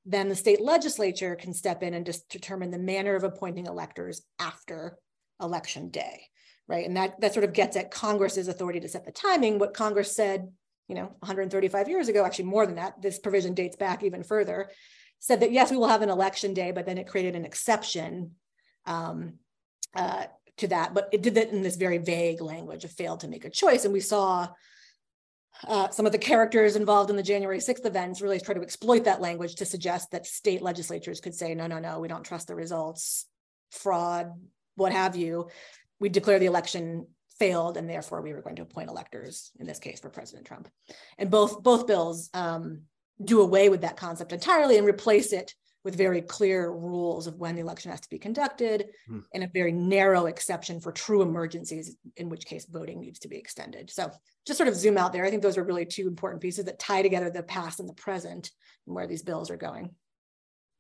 D: then the state legislature can step in and just determine the manner of appointing electors after election day, right? And that, that sort of gets at Congress's authority to set the timing. What Congress said you know 135 years ago actually more than that this provision dates back even further said that yes we will have an election day but then it created an exception um, uh, to that but it did that in this very vague language of failed to make a choice and we saw uh, some of the characters involved in the January 6th events really try to exploit that language to suggest that state legislatures could say, no, no, no, we don't trust the results, fraud, what have you. We declare the election failed, and therefore we were going to appoint electors in this case for President Trump. And both both bills um, do away with that concept entirely and replace it with very clear rules of when the election has to be conducted hmm. and a very narrow exception for true emergencies, in which case voting needs to be extended. So just sort of zoom out there. I think those are really two important pieces that tie together the past and the present and where these bills are going.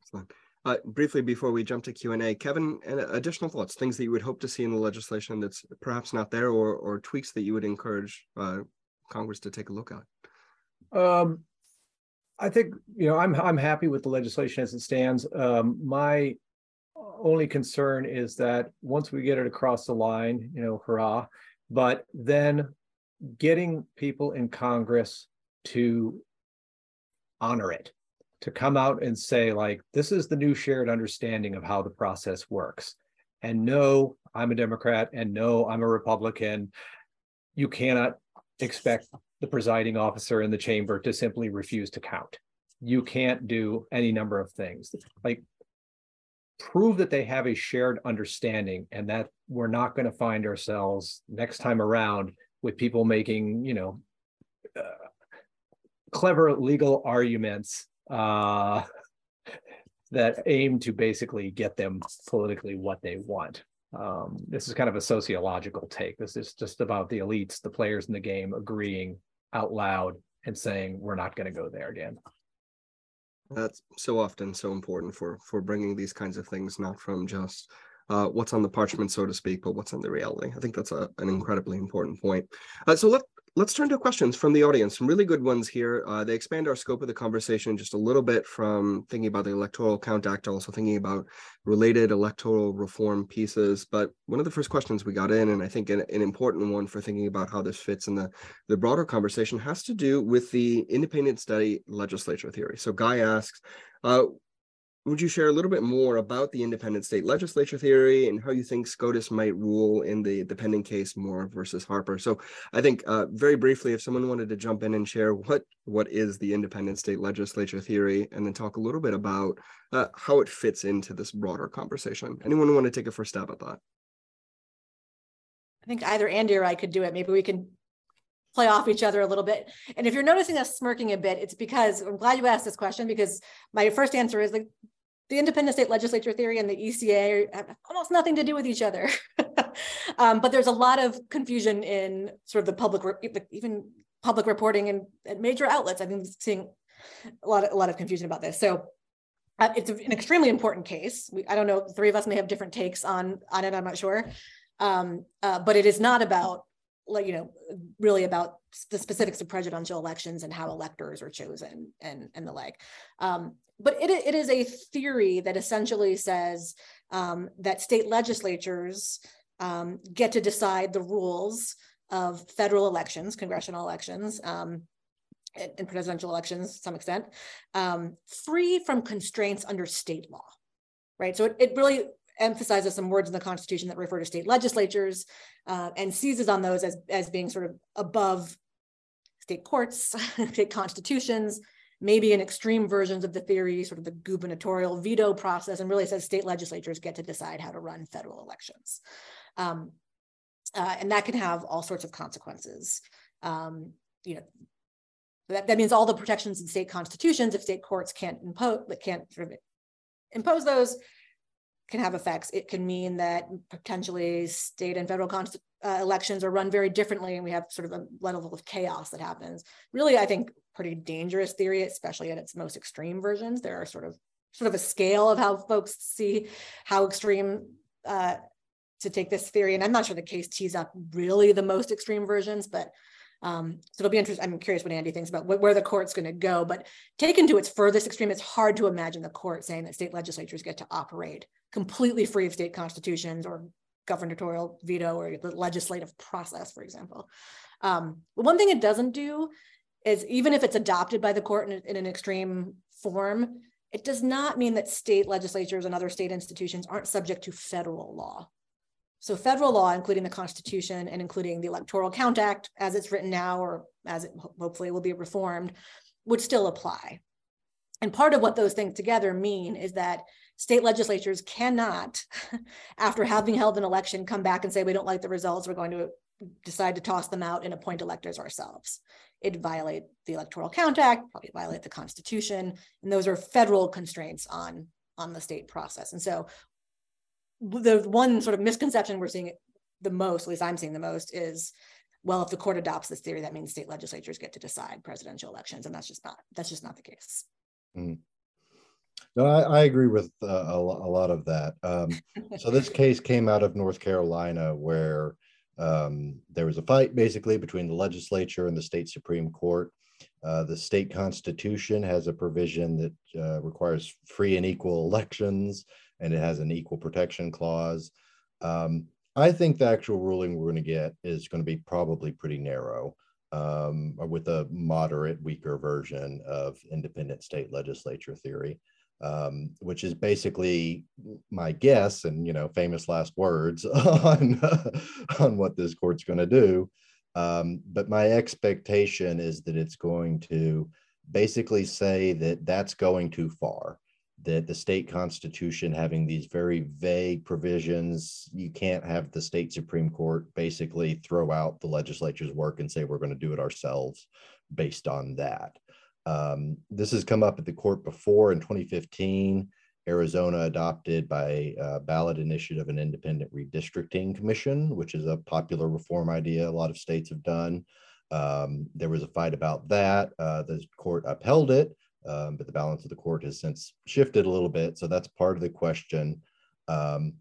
A: Excellent. Uh, briefly before we jump to Q&A, Kevin, additional thoughts, things that you would hope to see in the legislation that's perhaps not there or, or tweaks that you would encourage uh, Congress to take a look at?
C: Um, I think, you know, I'm, I'm happy with the legislation as it stands. Um, my only concern is that once we get it across the line, you know, hurrah, but then getting people in Congress to honor it to come out and say like this is the new shared understanding of how the process works and no i'm a democrat and no i'm a republican you cannot expect the presiding officer in the chamber to simply refuse to count you can't do any number of things like prove that they have a shared understanding and that we're not going to find ourselves next time around with people making you know uh, clever legal arguments uh, [laughs] that aim to basically get them politically what they want. Um, this is kind of a sociological take. This is just about the elites, the players in the game agreeing out loud and saying, we're not going to go there again.
A: That's so often so important for for bringing these kinds of things, not from just uh, what's on the parchment, so to speak, but what's on the reality. I think that's a, an incredibly important point. Uh, so let let's turn to questions from the audience. Some really good ones here. Uh, they expand our scope of the conversation just a little bit from thinking about the Electoral Count Act, also thinking about related electoral reform pieces. But one of the first questions we got in, and I think an, an important one for thinking about how this fits in the, the broader conversation, has to do with the independent state legislature theory. So Guy asks, uh, would you share a little bit more about the independent state legislature theory and how you think SCOTUS might rule in the, pending case Moore versus Harper? So I think uh, very briefly, if someone wanted to jump in and share what what is the independent state legislature theory, and then talk a little bit about uh, how it fits into this broader conversation. Anyone want to take a first stab at that?
D: I think either Andy or I could do it. Maybe we can play off each other a little bit. And if you're noticing us smirking a bit, it's because I'm glad you asked this question because my first answer is like the independent state legislature theory and the ECA have almost nothing to do with each other. [laughs] um, but there's a lot of confusion in sort of the public, even public reporting and, and major outlets. I've been seeing a lot of, a lot of confusion about this. So uh, it's an extremely important case. We, I don't know, three of us may have different takes on, on it, I'm not sure. Um, uh, but it is not about like you know really about the specifics of presidential elections and how electors are chosen and and the like um, but it, it is a theory that essentially says um, that state legislatures um, get to decide the rules of federal elections congressional elections um, and presidential elections to some extent um, free from constraints under state law right? So it, it really emphasizes some words in the Constitution that refer to state legislatures uh, and seizes on those as, as being sort of above state courts, [laughs] state constitutions, maybe in extreme versions of the theory, sort of the gubernatorial veto process, and really says state legislatures get to decide how to run federal elections. Um, uh, and that can have all sorts of consequences. Um, you know, that, that means all the protections in state constitutions, if state courts can't impose, can't sort of impose those, can have effects. It can mean that potentially state and federal const- uh, elections are run very differently, and we have sort of a level of chaos that happens. Really, I think pretty dangerous theory, especially at its most extreme versions. There are sort of sort of a scale of how folks see how extreme uh, to take this theory, and I'm not sure the case tees up really the most extreme versions, but um, so it'll be interesting. I'm curious what Andy thinks about wh- where the court's going to go. But taken to its furthest extreme, it's hard to imagine the court saying that state legislatures get to operate completely free of state constitutions or gubernatorial veto or the legislative process, for example. Um, one thing it doesn't do is even if it's adopted by the court in, in an extreme form, it does not mean that state legislatures and other state institutions aren't subject to federal law. So federal law, including the Constitution and including the Electoral Count Act, as it's written now, or as it hopefully will be reformed, would still apply. And part of what those things together mean is that state legislatures cannot, [laughs] after having held an election, come back and say, we don't like the results, we're going to decide to toss them out and appoint electors ourselves. It violate the Electoral Count Act, probably violate the Constitution, and those are federal constraints on, on the state process. And so the one sort of misconception we're seeing the most, at least I'm seeing the most, is well, if the court adopts this theory, that means state legislatures get to decide presidential elections, and that's just not that's just not the case.
B: Mm. No, I, I, agree with uh, a, a, lot of that. Um, so this case came out of North Carolina, where um, there was a fight basically between the legislature and the state supreme court. Uh, the state constitution has a provision that uh, requires free and equal elections and it has an equal protection clause. Um, I think the actual ruling we're going to get is going to be probably pretty narrow, um, with a moderate, weaker version of independent state legislature theory, um, which is basically my guess and you know famous last words [laughs] on on what this court's going to do. Um, but my expectation is that it's going to basically say that that's going too far that the state constitution having these very vague provisions you can't have the state supreme court basically throw out the legislature's work and say we're going to do it ourselves based on that um, this has come up at the court before in 2015 arizona adopted by ballot initiative an independent redistricting commission which is a popular reform idea a lot of states have done um, there was a fight about that uh, the court upheld it um, but the balance of the court has since shifted a little bit. So that's part of the question. Um,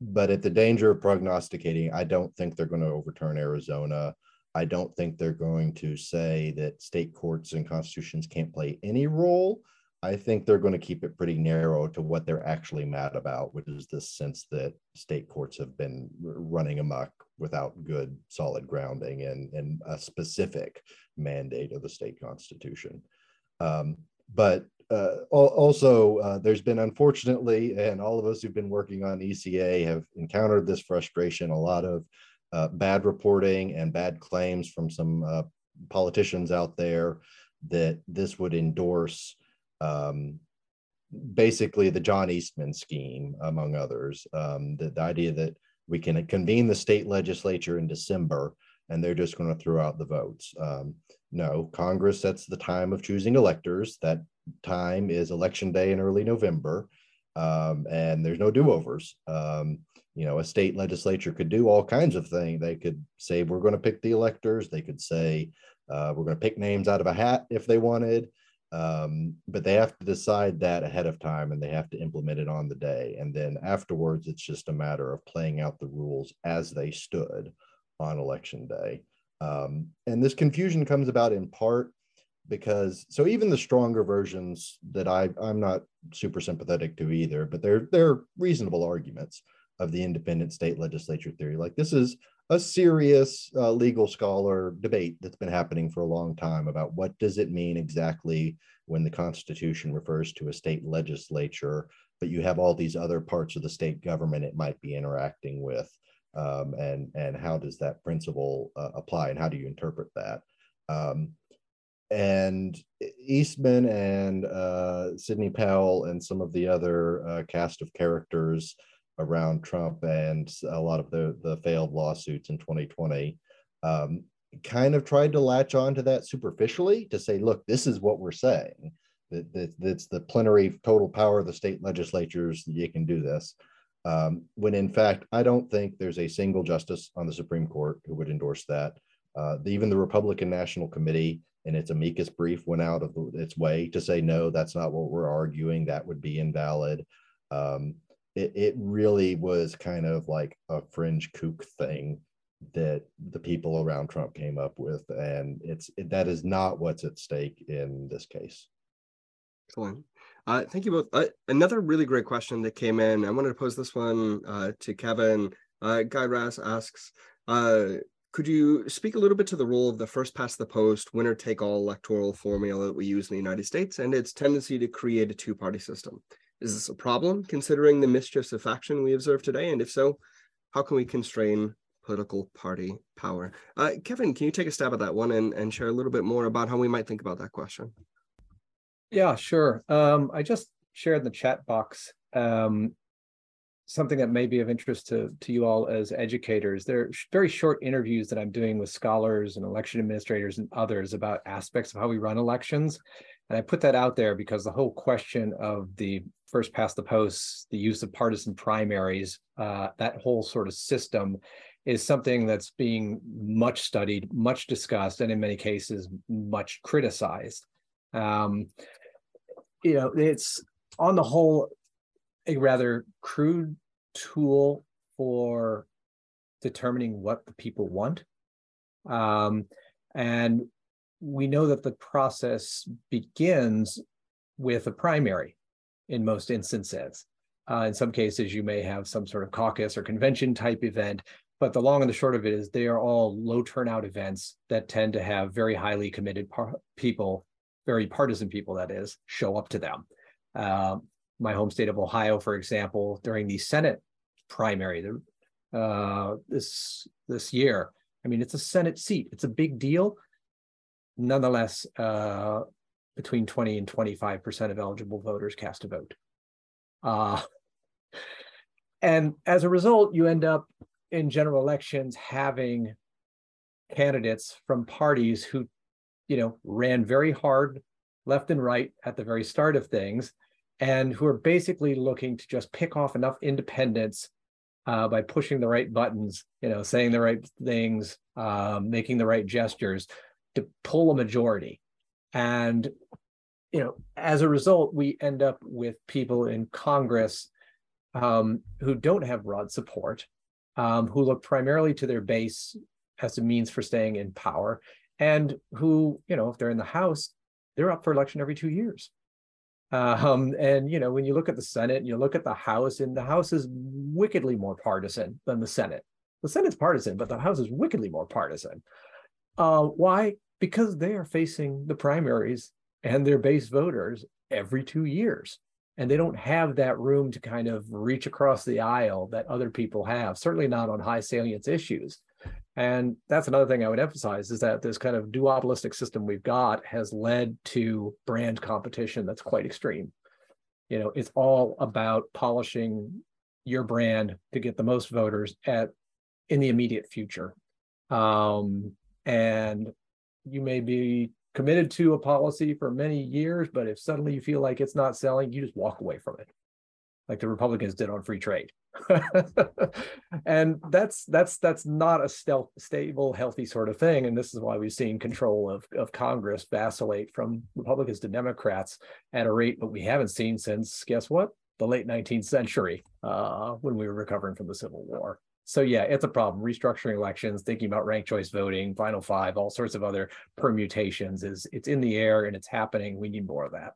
B: but at the danger of prognosticating, I don't think they're going to overturn Arizona. I don't think they're going to say that state courts and constitutions can't play any role. I think they're going to keep it pretty narrow to what they're actually mad about, which is this sense that state courts have been running amok without good, solid grounding and, and a specific mandate of the state constitution. Um, but uh, also, uh, there's been unfortunately, and all of us who've been working on ECA have encountered this frustration, a lot of uh, bad reporting and bad claims from some uh, politicians out there that this would endorse um, basically the John Eastman scheme, among others. Um, the, the idea that we can convene the state legislature in December and they're just going to throw out the votes. Um, no, Congress sets the time of choosing electors. That time is election day in early November, um, and there's no do overs. Um, you know, a state legislature could do all kinds of things. They could say, we're going to pick the electors. They could say, uh, we're going to pick names out of a hat if they wanted. Um, but they have to decide that ahead of time and they have to implement it on the day. And then afterwards, it's just a matter of playing out the rules as they stood on election day. Um, and this confusion comes about in part because so even the stronger versions that I I'm not super sympathetic to either, but they're they're reasonable arguments of the independent state legislature theory. Like this is a serious uh, legal scholar debate that's been happening for a long time about what does it mean exactly when the Constitution refers to a state legislature, but you have all these other parts of the state government it might be interacting with um, and and how does that principle uh, apply and how do you interpret that um, and eastman and uh, sidney powell and some of the other uh, cast of characters around trump and a lot of the the failed lawsuits in 2020 um, kind of tried to latch on to that superficially to say, look, this is what we're saying. That, that that's the plenary total power of the state legislatures. You can do this. Um, when in fact, I don't think there's a single justice on the Supreme Court who would endorse that. Uh, even the Republican National Committee in its amicus brief went out of the, its way to say, no, that's not what we're arguing. That would be invalid. Um, it, it really was kind of like a fringe kook thing that the people around Trump came up with, and it's it, that is not what's at stake in this case.
A: Excellent. Uh, thank you both. Uh, another really great question that came in. I wanted to pose this one uh, to Kevin. Uh, Guy Rass asks, uh, could you speak a little bit to the role of the first past the post, winner take all electoral formula that we use in the United States and its tendency to create a two party system? Is this a problem considering the mischiefs of faction we observe today? And if so, how can we constrain political party power? Uh, Kevin, can you take a stab at that one and, and share a little bit more about how we might think about that question?
C: Yeah, sure. Um, I just shared in the chat box um, something that may be of interest to, to you all as educators. There are very short interviews that I'm doing with scholars and election administrators and others about aspects of how we run elections. And I put that out there because the whole question of the first past the post, the use of partisan primaries, uh, that whole sort of system is something that's being much studied, much discussed, and in many cases, much criticized. Um, you know, it's on the whole a rather crude tool for determining what the people want. Um, and we know that the process begins with a primary in most instances. Uh, in some cases, you may have some sort of caucus or convention type event, but the long and the short of it is they are all low turnout events that tend to have very highly committed par- people, very partisan people, that is, show up to them. Uh, my home state of Ohio, for example, during the Senate primary uh, this this year, I mean, it's a Senate seat. It's a big deal. Nonetheless, uh, between 20 and 25% of eligible voters cast a vote. Uh, and as a result, you end up in general elections having candidates from parties who, you know, ran very hard left and right at the very start of things and who are basically looking to just pick off enough independents uh, by pushing the right buttons, you know, saying the right things, um, making the right gestures to pull a majority. And, you know, as a result, we end up with people in Congress um, who don't have broad support, um, who look primarily to their base as a means for staying in power, and who, you know, if they're in the House, they're up for election every two years. Um, and you know, when you look at the Senate and you look at the House, and the House is wickedly more partisan than the Senate. The Senate's partisan, but the House is wickedly more partisan. Uh, why? Because they are facing the primaries and their base voters every two years. And they don't have that room to kind of reach across the aisle that other people have, certainly not on high salience issues. And that's another thing I would emphasize is that this kind of duopolistic system we've got has led to brand competition that's quite extreme. You know, it's all about polishing your brand to get the most voters at in the immediate future. Um, and you may be committed to a policy for many years, but if suddenly you feel like it's not selling, you just walk away from it, like the Republicans did on free trade. [laughs] and that's that's that's not a stealth, stable, healthy sort of thing. And this is why we've seen control of, of Congress vacillate from Republicans to Democrats at a rate that we haven't seen since guess what? The late 19th century, uh, when we were recovering from the Civil War. So yeah, it's a problem. Restructuring elections, thinking about ranked choice voting, final five, all sorts of other permutations is it's in the air and it's happening. We need more of that.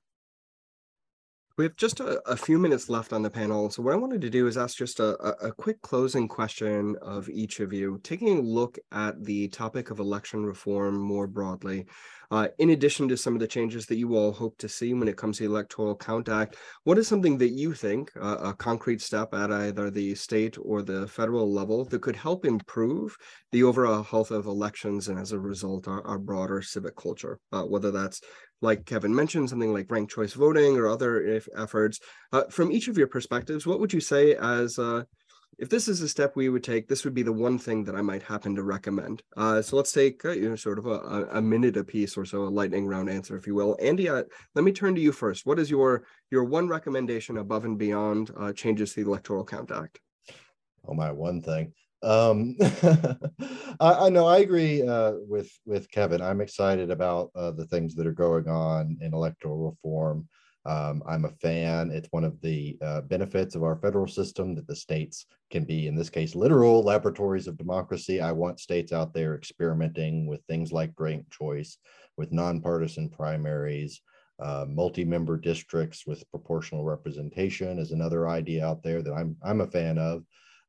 A: We have just a, a, few minutes left on the panel. So what I wanted to do is ask just a, a, quick closing question of each of you, taking a look at the topic of election reform more broadly. Uh, in addition to some of the changes that you all hope to see when it comes to the Electoral Count Act, what is something that you think, uh, a concrete step at either the state or the federal level that could help improve the overall health of elections and as a result our, our broader civic culture, uh, whether that's like Kevin mentioned, something like ranked choice voting or other efforts. Uh, from each of your perspectives, what would you say as uh, if this is a step we would take, this would be the one thing that I might happen to recommend. Uh, so let's take uh, you know sort of a, a minute a piece or so, a lightning round answer, if you will. Andy, uh, let me turn to you first. What is your your one recommendation above and beyond uh, changes to the Electoral Count Act?
B: Oh my, one thing. Um, [laughs] I, I, know I agree uh, with with Kevin. I'm excited about uh, the things that are going on in electoral reform. Um, I'm a fan. It's one of the uh, benefits of our federal system that the states can be, in this case, literal laboratories of democracy. I want states out there experimenting with things like ranked choice, with nonpartisan primaries, uh, multi-member districts with proportional representation is another idea out there that I'm I'm a fan of.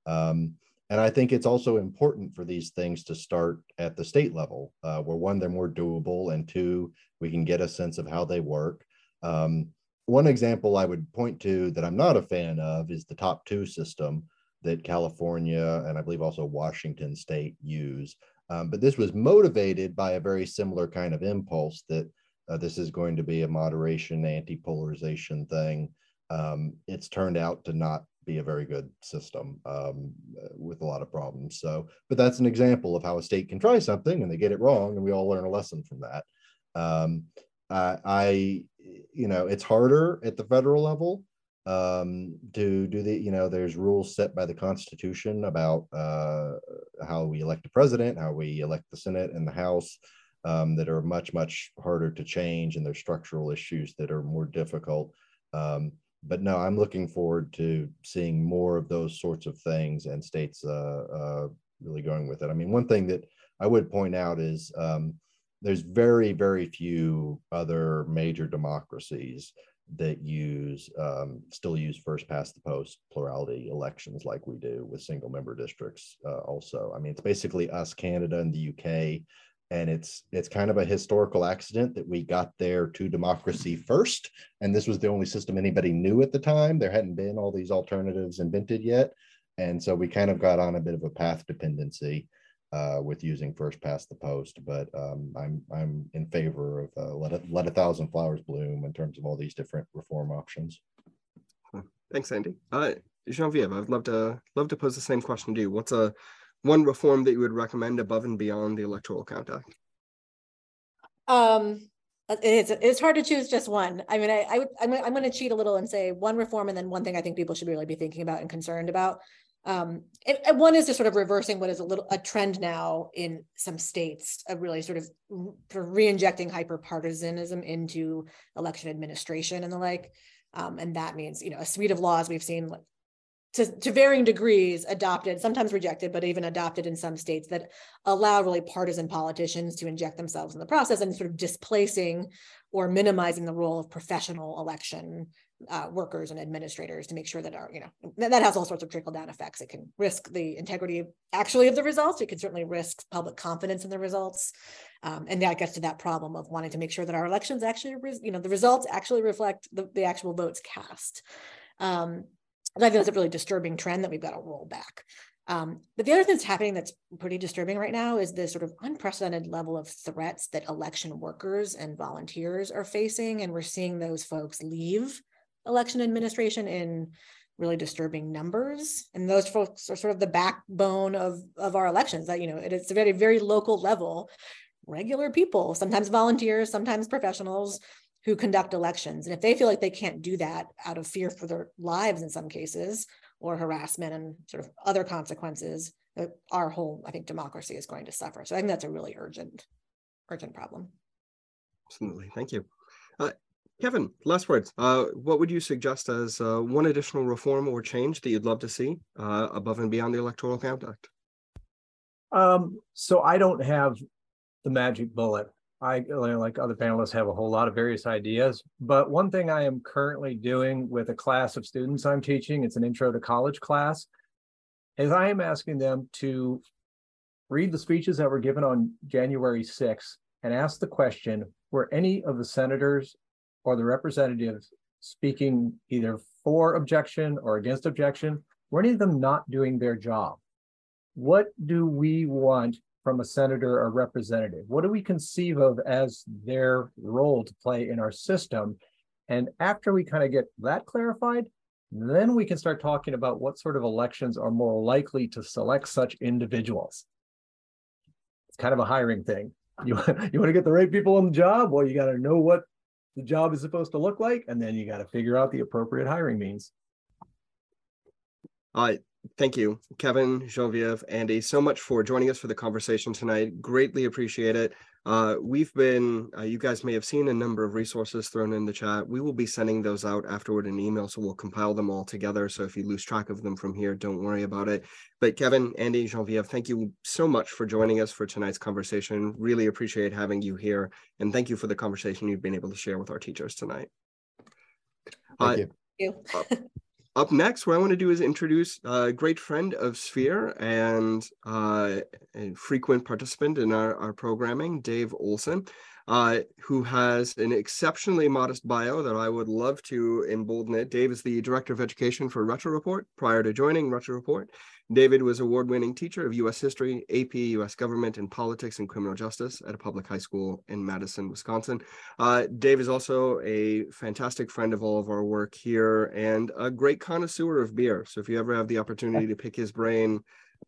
B: Um, and I think it's also important for these things to start at the state level, uh, where one, they're more doable, and two, we can get a sense of how they work. Um, one example I would point to that I'm not a fan of is the top two system that California and I believe also Washington state use. Um, but this was motivated by a very similar kind of impulse that uh, this is going to be a moderation, anti polarization thing. Um, it's turned out to not be a very good system um, with a lot of problems. So, but that's an example of how a state can try something and they get it wrong, and we all learn a lesson from that. Um, I, you know, it's harder at the federal level um, to do the, you know, there's rules set by the Constitution about uh, how we elect a president, how we elect the Senate and the House. Um, that are much much harder to change, and there's structural issues that are more difficult. Um, but no, I'm looking forward to seeing more of those sorts of things and states uh, uh, really going with it. I mean, one thing that I would point out is um, there's very, very few other major democracies that use um, still use first past the post plurality elections like we do with single member districts. Uh, also, I mean, it's basically us, Canada, and the UK and it's it's kind of a historical accident that we got there to democracy first and this was the only system anybody knew at the time there hadn't been all these alternatives invented yet and so we kind of got on a bit of a path dependency uh, with using first past the post but um, i'm i'm in favor of uh, let, a, let a thousand flowers bloom in terms of all these different reform options
A: thanks andy uh, genevieve i'd love to love to pose the same question to you what's a one reform that you would recommend above and beyond the Electoral Count Act?
D: Um, it's it's hard to choose just one. I mean, I, I would I'm, I'm going to cheat a little and say one reform and then one thing I think people should really be thinking about and concerned about. Um, and, and one is just sort of reversing what is a little a trend now in some states of really sort of re-injecting hyper-partisanism into election administration and the like. Um, and that means you know a suite of laws we've seen like to, to varying degrees adopted, sometimes rejected, but even adopted in some states that allow really partisan politicians to inject themselves in the process and sort of displacing or minimizing the role of professional election uh, workers and administrators to make sure that our, you know, that, that has all sorts of trickle down effects. It can risk the integrity of, actually of the results. It can certainly risk public confidence in the results. Um, and that gets to that problem of wanting to make sure that our elections actually, you know, the results actually reflect the, the actual votes cast. Um, I think that's a really disturbing trend that we've got to roll back. Um, but the other thing that's happening that's pretty disturbing right now is this sort of unprecedented level of threats that election workers and volunteers are facing. And we're seeing those folks leave election administration in really disturbing numbers. And those folks are sort of the backbone of, of our elections that, you know, it's a very, very local level, regular people, sometimes volunteers, sometimes professionals who conduct elections. And if they feel like they can't do that out of fear for their lives in some cases, or harassment and sort of other consequences, our whole, I think, democracy is going to suffer. So I think that's a really urgent, urgent problem.
A: Absolutely. Thank you. Uh, Kevin, last words. Uh, what would you suggest as uh, one additional reform or change that you'd love to see uh, above and beyond the Electoral Count Act?
C: Um, so I don't have the magic bullet. I, like other panelists, have a whole lot of various ideas. But one thing I am currently doing with a class of students I'm teaching, it's an intro to college class, is I am asking them to read the speeches that were given on January 6th and ask the question were any of the senators or the representatives speaking either for objection or against objection? Were any of them not doing their job? What do we want from a senator or representative? What do we conceive of as their role to play in our system? And after we kind of get that clarified, then we can start talking about what sort of elections are more likely to select such individuals. It's kind of a hiring thing. You, [laughs] you want to get the right people on the job? Well, you got to know what the job is supposed to look like, and then you got to figure out the appropriate hiring means.
A: All right. thank you, Kevin, Genevieve, Andy, so much for joining us for the conversation tonight. Greatly appreciate it. Uh, we've been, uh, you guys may have seen a number of resources thrown in the chat. We will be sending those out afterward in email, so we'll compile them all together. So if you lose track of them from here, don't worry about it. But Kevin, Andy, Genevieve, thank you so much for joining us for tonight's conversation. Really appreciate having you here. And thank you for the conversation you've been able to share with our teachers tonight.
B: Thank uh, you.
D: Thank you. [laughs]
A: up next, what I want to do is introduce a great friend of Sphere and uh, a frequent participant in our, our programming, Dave Olson, uh, who has an exceptionally modest bio that I would love to embolden it. Dave is the Director of Education for Retro Report prior to joining Retro Report. David was award-winning teacher of U.S. history, AP, U.S. government, and politics and criminal justice at a public high school in Madison, Wisconsin. Uh, Dave is also a fantastic friend of all of our work here and a great connoisseur of beer. So if you ever have the opportunity to pick his brain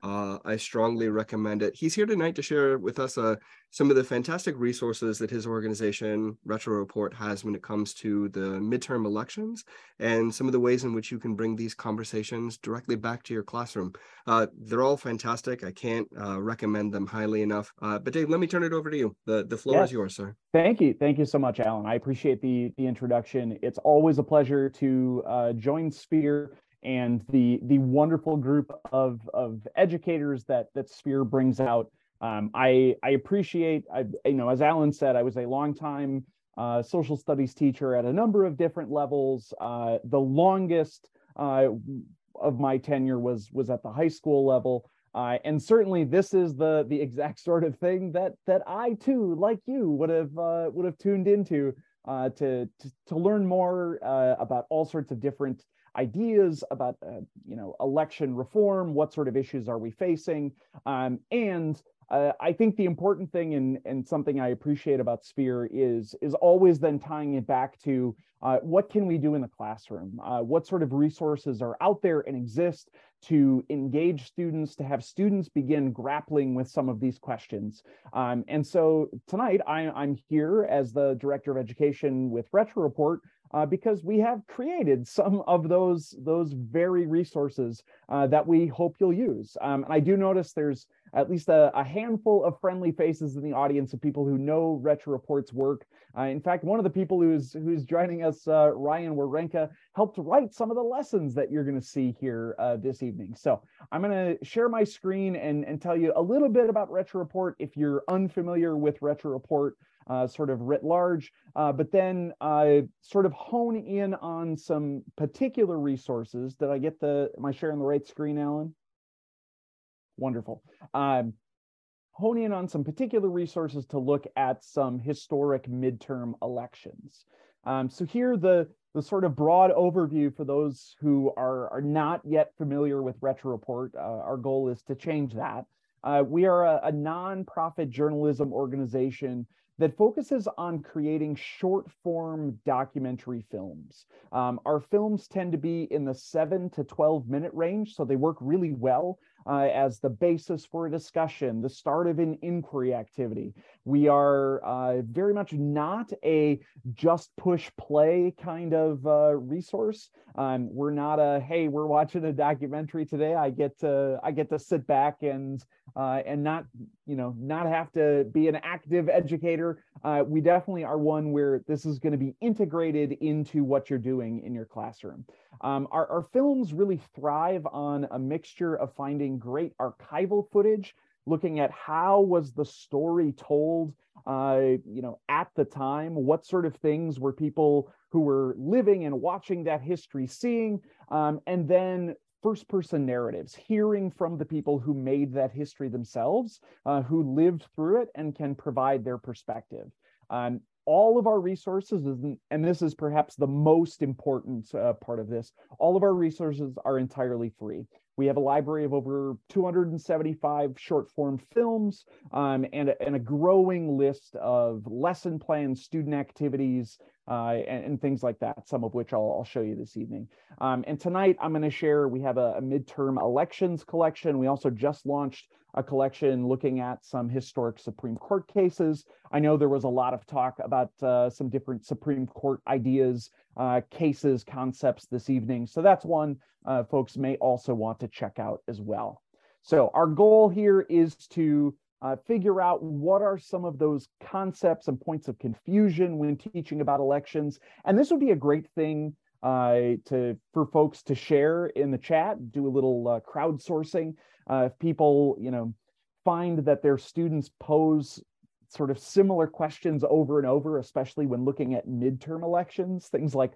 A: uh, I strongly recommend it. He's here tonight to share with us uh, some of the fantastic resources that his organization, Retro Report, has when it comes to the midterm elections and some of the ways in which you can bring these conversations directly back to your classroom. Uh, they're all fantastic. I can't uh, recommend them highly enough. Uh, but Dave, let me turn it over to you. The, the floor is yours, sir.
E: Thank you. Thank you so much, Alan. I appreciate the, the introduction. It's always a pleasure to uh, join Sphere and the the wonderful group of of educators that that Sphere brings out. Um, I I appreciate I you know as Alan said I was a long time uh, social studies teacher at a number of different levels. Uh, the longest uh, of my tenure was was at the high school level. Uh, and certainly, this is the the exact sort of thing that that I too, like you, would have uh, would have tuned into uh, to, to, to learn more about all sorts of different ideas about uh, you know election reform what sort of issues are we facing um, and uh, I think the important thing and, and something I appreciate about Sphere is is always then tying it back to uh, what can we do in the classroom? Uh, what sort of resources are out there and exist to engage students, to have students begin grappling with some of these questions? Um, and so tonight I, I'm here as the Director of Education with Retro Report uh, because we have created some of those those very resources uh, that we hope you'll use. Um, and I do notice there's at least a, a, handful of friendly faces in the audience of people who know Retro Report's work. Uh, in fact, one of the people who's who's joining us, uh, Ryan Warenka, helped write some of the lessons that you're going to see here uh, this evening. So I'm going to share my screen and, and tell you a little bit about Retro Report if you're unfamiliar with Retro Report uh, sort of writ large, uh, but then uh, sort of hone in on some particular resources. Did I get the, am I sharing the right screen, Alan? Wonderful. Um, hone in on some particular resources to look at some historic midterm elections. Um, so here the the sort of broad overview for those who are, are not yet familiar with Retro Report. Uh, our goal is to change that. Uh, we are a, a nonprofit journalism organization that focuses on creating short form documentary films. Um, our films tend to be in the seven to 12 minute range, so they work really well uh, as the basis for a discussion, the start of an inquiry activity. We are uh, very much not a just push play kind of uh, resource. Um, we're not a hey, we're watching a documentary today. I get to I get to sit back and uh, and not you know not have to be an active educator. Uh, we definitely are one where this is going to be integrated into what you're doing in your classroom. Um, our, our films really thrive on a mixture of finding great archival footage, looking at how was the story told, uh, you know, at the time, what sort of things were people who were living and watching that history seeing, um, and then first person narratives, hearing from the people who made that history themselves, uh, who lived through it and can provide their perspective. Um, all of our resources, and this is perhaps the most important uh, part of this, all of our resources are entirely free. We have a library of over 275 short form films um, and, and a growing list of lesson plans, student activities, uh, and, and, things like that, some of which I'll, I'll show you this evening. Um, and tonight I'm going to share, we have a, a, midterm elections collection. We also just launched a collection looking at some historic Supreme Court cases. I know there was a lot of talk about uh, some different Supreme Court ideas, uh, cases, concepts this evening. So that's one uh, folks may also want to check out as well. So our goal here is to uh, figure out what are some of those concepts and points of confusion when teaching about elections. And this would be a great thing uh, to for folks to share in the chat, do a little uh, crowdsourcing. Uh, if people, you know, find that their students pose sort of similar questions over and over, especially when looking at midterm elections, things like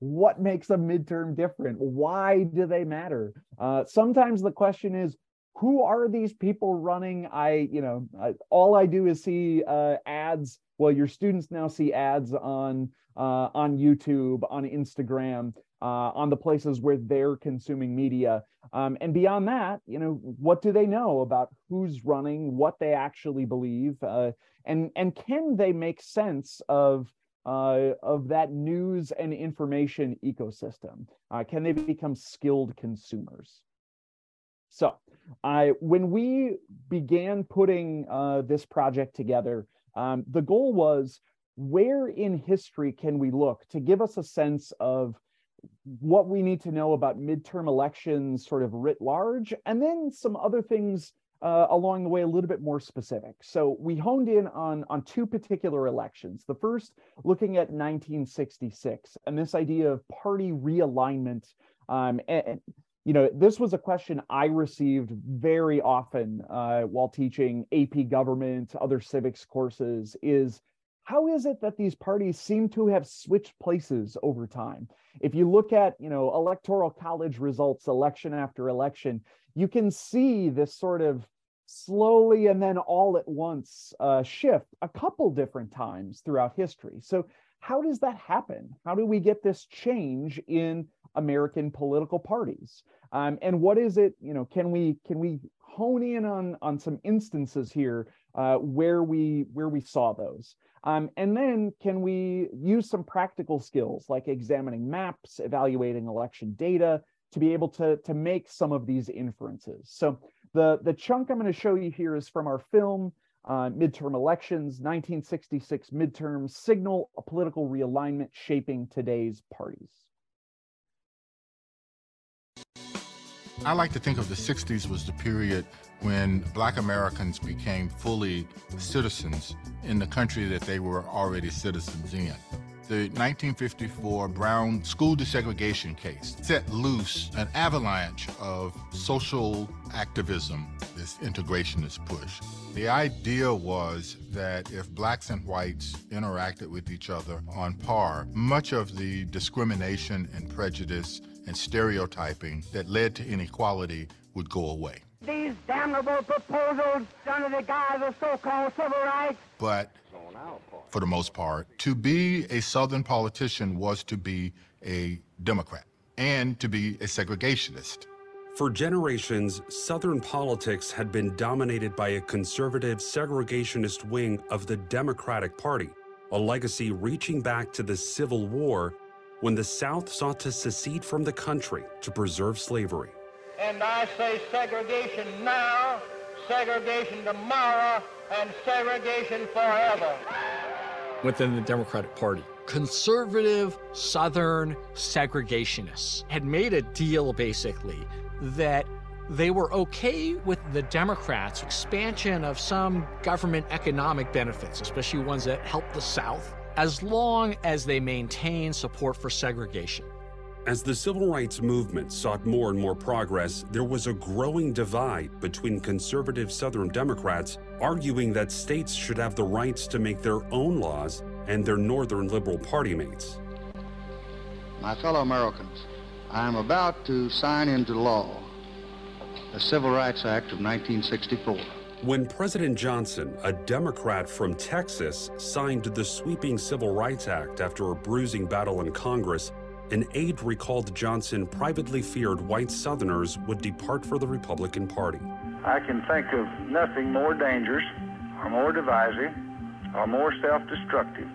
E: what makes a midterm different? Why do they matter? Uh, sometimes the question is, who are these people running? I, you know, I, all I do is see uh, ads. Well, your students now see ads on uh, on YouTube, on Instagram, uh, on the places where they're consuming media. Um, and beyond that, you know, what do they know about who's running, what they actually believe, uh, and and can they make sense of uh, of that news and information ecosystem? Uh, can they become skilled consumers? So, I when we began putting uh, this project together, um, the goal was where in history can we look to give us a sense of what we need to know about midterm elections, sort of writ large, and then some other things uh, along the way a little bit more specific. So we honed in on, on two particular elections. The first, looking at 1966 and this idea of party realignment. Um, and, you know, this was a question I received very often uh, while teaching AP government, other civics courses is how is it that these parties seem to have switched places over time? If you look at, you know, electoral college results election after election, you can see this sort of slowly and then all at once uh, shift a couple different times throughout history. So how does that happen? How do we get this change in American political parties. Um, and what is it? You know, can we can we hone in on on some instances here uh, where we where we saw those? Um, and then can we use some practical skills like examining maps, evaluating election data to be able to to make some of these inferences? So the the chunk I'm going to show you here is from our film. Uh, midterm elections, 1966 midterms signal a political realignment shaping today's parties.
F: I like to think of the 60s was the period when black Americans became fully citizens in the country that they were already citizens in. The 1954 Brown school desegregation case set loose an avalanche of social activism, this integrationist push. The idea was that if blacks and whites interacted with each other on par, much of the discrimination and prejudice and stereotyping that led to inequality would go away.
G: These damnable proposals under the guise of so-called civil rights.
F: But for the most part, to be a Southern politician was to be a Democrat and to be a segregationist.
H: For generations, Southern politics had been dominated by a conservative segregationist wing of the Democratic Party, a legacy reaching back to the Civil War when the South sought to secede from the country to preserve slavery.
G: And I say segregation now, segregation tomorrow, and segregation forever.
I: Within the Democratic Party, conservative Southern segregationists had made a deal basically that they were okay with the Democrats' expansion of some government economic benefits, especially ones that helped the South as long as they maintain support for segregation.
H: As the civil rights movement sought more and more progress, there was a growing divide between conservative Southern Democrats arguing that states should have the rights to make their own laws and their Northern Liberal Party mates.
J: My fellow Americans, I am about to sign into law the Civil Rights Act of 1964.
H: When President Johnson, a Democrat from Texas, signed the sweeping Civil Rights Act after a bruising battle in Congress, an aide recalled Johnson privately feared white Southerners would depart for the Republican Party.
K: I can think of nothing more dangerous or more divisive or more self destructive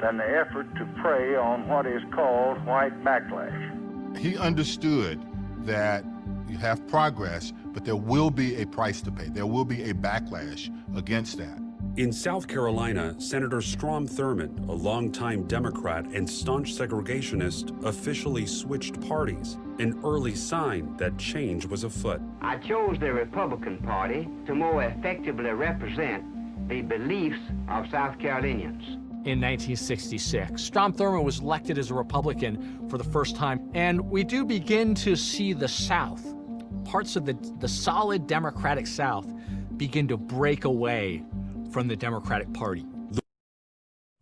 K: than the effort to prey on what is called white backlash.
F: He understood that you have progress, but there will be a price to pay. There will be a backlash against that.
H: In South Carolina, Senator Strom Thurmond, a longtime Democrat and staunch segregationist, officially switched parties, an early sign that change was afoot.
L: I chose the Republican Party to more effectively represent the beliefs of South Carolinians.
I: In 1966, Strom Thurmond was elected as a Republican for the first time, and we do begin to see the South, parts of the, the solid Democratic South, begin to break away from the Democratic Party.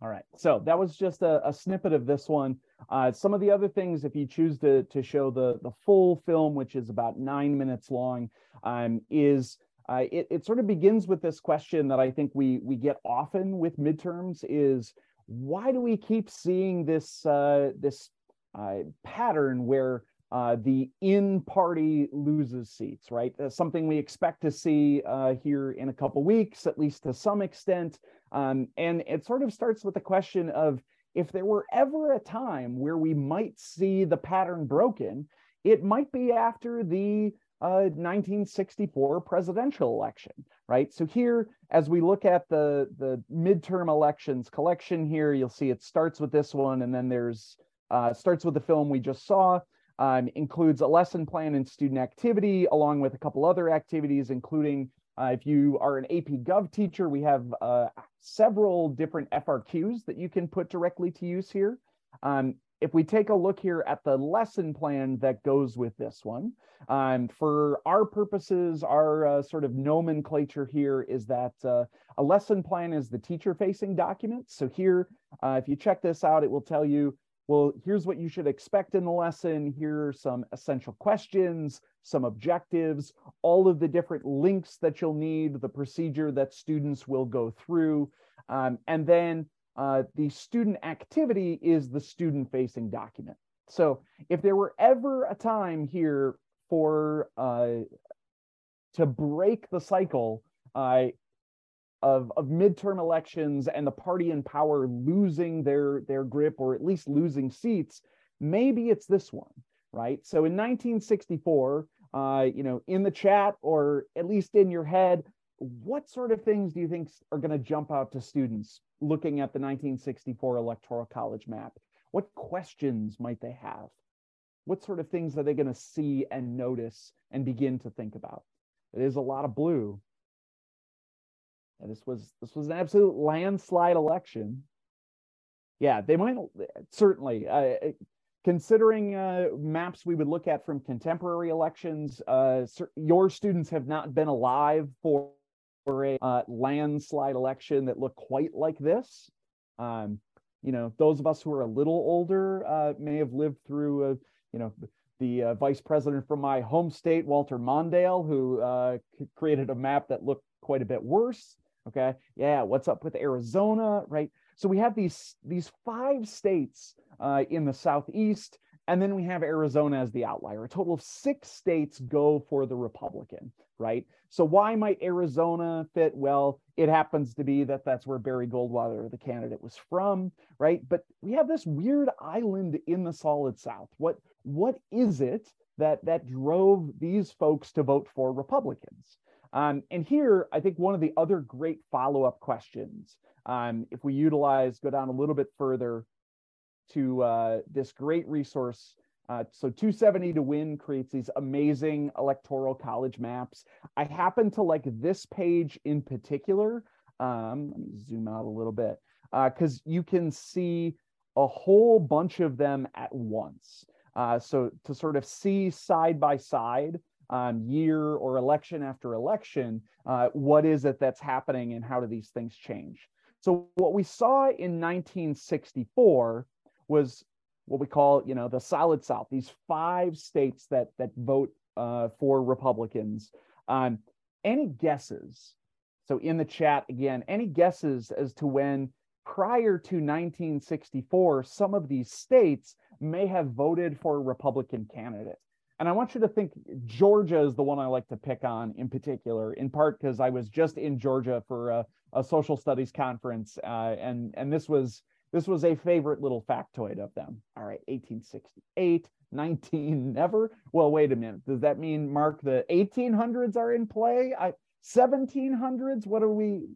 E: All right, so that was just a, a snippet of this one. Uh, some of the other things, if you choose to to show the the full film, which is about nine minutes long, um, is uh, it, it sort of begins with this question that I think we we get often with midterms is why do we keep seeing this uh, this uh, pattern where uh, the in party loses seats, right? That's something we expect to see uh, here in a couple weeks, at least to some extent. Um, and it sort of starts with the question of if there were ever a time where we might see the pattern broken, it might be after the uh, 1964 presidential election, right? So here, as we look at the the midterm elections collection here, you'll see it starts with this one, and then there's uh, starts with the film we just saw, um, includes a lesson plan and student activity, along with a couple other activities, including uh, if you are an AP Gov teacher, we have uh, several different FRQs that you can put directly to use here. Um, if we take a look here at the lesson plan that goes with this one, um, for our purposes, our uh, sort of nomenclature here is that uh, a lesson plan is the teacher-facing document. So here, uh, if you check this out, it will tell you well, here's what you should expect in the lesson. Here are some essential questions, some objectives, all of the different links that you'll need, the procedure that students will go through. Um, and then uh, the student activity is the student facing document. So if there were ever a time here for uh, to break the cycle, uh, of, of midterm elections and the party in power losing their, their grip or at least losing seats, maybe it's this one, right? So in 1964, uh, you know, in the chat or at least in your head, what sort of things do you think are going to jump out to students looking at the 1964 Electoral College map? What questions might they have? What sort of things are they going to see and notice and begin to think about? It is a lot of blue, and this was this was an absolute landslide election. Yeah, they might certainly. Uh, considering uh, maps we would look at from contemporary elections, uh, your students have not been alive for, for a uh, landslide election that looked quite like this. Um, you know, those of us who are a little older uh, may have lived through, you know, the uh, vice president from my home state, Walter Mondale, who uh, created a map that looked quite a bit worse. Okay. Yeah. What's up with Arizona? Right. So we have these these five states uh, in the southeast, and then we have Arizona as the outlier. A total of six states go for the Republican, right? So why might Arizona fit? Well, it happens to be that that's where Barry Goldwater, the candidate, was from, right? But we have this weird island in the Solid South. What what is it that that drove these folks to vote for Republicans? Um, and here, I think one of the other great follow-up questions, um, if we utilize, go down a little bit further to uh, this great resource. Uh, so 270 to win creates these amazing electoral college maps. I happen to like this page in particular. Um, let me zoom out a little bit because uh, you can see a whole bunch of them at once. Uh, so to sort of see side by side um, year or election after election, uh, what is it that's happening and how do these things change? So what we saw in 1964 was what we call, you know, the solid South. These five states that that vote uh, for Republicans. Um, any guesses? So in the chat again, any guesses as to when prior to 1964 some of these states may have voted for a Republican candidate. And I want you to think Georgia is the one I like to pick on in particular, in part because I was just in Georgia for a, a social studies conference, uh, and and this was this was a favorite little factoid of them. All right, 1868, 19 never. Well, wait a minute. Does that mean Mark the 1800s are in play? I 1700s. What are we?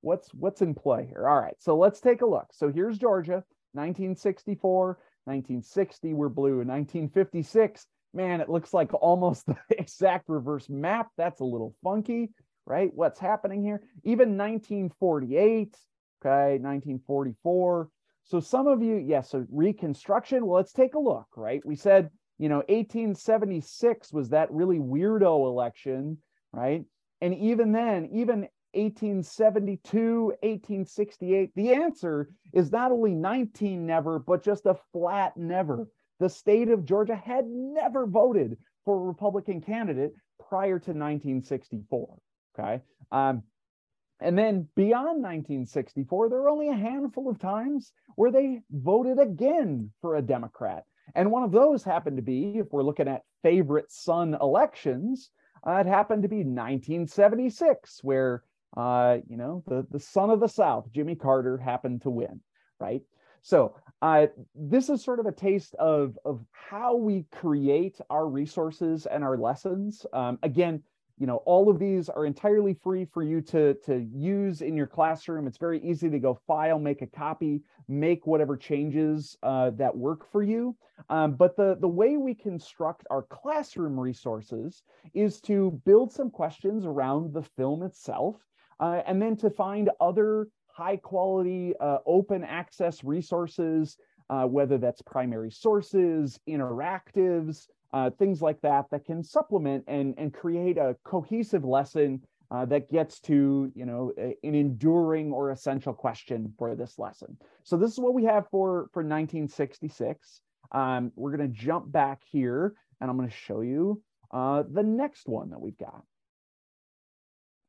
E: What's what's in play here? All right, so let's take a look. So here's Georgia, 1964. 1960 were blue. 1956, man, it looks like almost [laughs] the exact reverse map. That's a little funky, right? What's happening here? Even 1948, okay, 1944. So some of you, yes, yeah, so Reconstruction. Well, let's take a look, right? We said, you know, 1876 was that really weirdo election, right? And even then, even 1872, 1868? The answer is not only 19 never, but just a flat never. The state of Georgia had never voted for a Republican candidate prior to 1964. Okay. Um, and then beyond 1964, there were only a handful of times where they voted again for a Democrat. And one of those happened to be, if we're looking at favorite son elections, uh, it happened to be 1976, where uh, you know, the, the son of the South, Jimmy Carter, happened to win, right? So uh, this is sort of a taste of, of how we create our resources and our lessons. Um, again, you know, all of these are entirely free for you to, to use in your classroom. It's very easy to go file, make a copy, make whatever changes uh, that work for you. Um, but the, the way we construct our classroom resources is to build some questions around the film itself uh, and then to find other high quality uh, open access resources, uh, whether that's primary sources, interactives, uh, things like that, that can supplement and, and create a cohesive lesson uh, that gets to you know an enduring or essential question for this lesson. So this is what we have for, for 1966. Um, we're going to jump back here and I'm going to show you uh, the next one that we've got.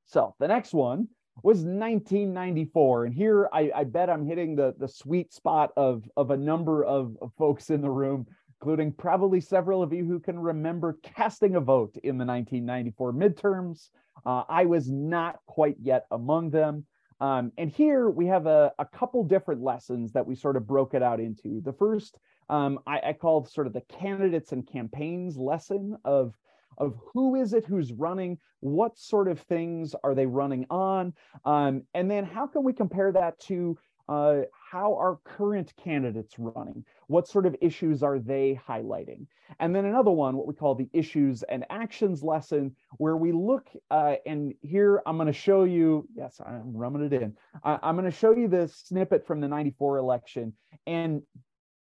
E: So the next one was 1994. And here I, I, bet I'm hitting the, the sweet spot of, of a number of, of, folks in the room, including probably several of you who can remember casting a vote in the 1994 midterms. Uh, I was not quite yet among them. Um, and here we have a, a couple different lessons that we sort of broke it out into. The first um, I, I call sort of the candidates and campaigns lesson of of who is it who's running, what sort of things are they running on, um, and then how can we compare that to uh, how are current candidates running? What sort of issues are they highlighting? And then another one, what we call the issues and actions lesson, where we look, uh, and here I'm going to show you, yes, I'm rumming it in. I, I'm going to show you this snippet from the 94 election. And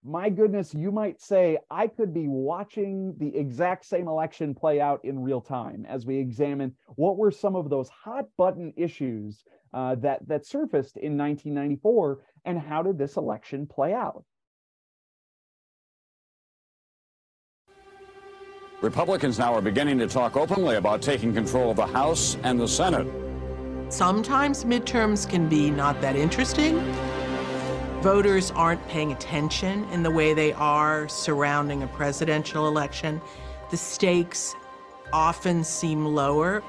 E: my goodness, you might say I could be watching the exact same election play out in real time as we examine what were some of those hot button issues uh, that that surfaced in 1994 and how did this election play out.
M: Republicans now are beginning to talk openly about taking control of the House and the Senate.
N: Sometimes midterms can be not that interesting Voters aren't paying attention in the way they are surrounding a presidential election. The stakes often seem lower.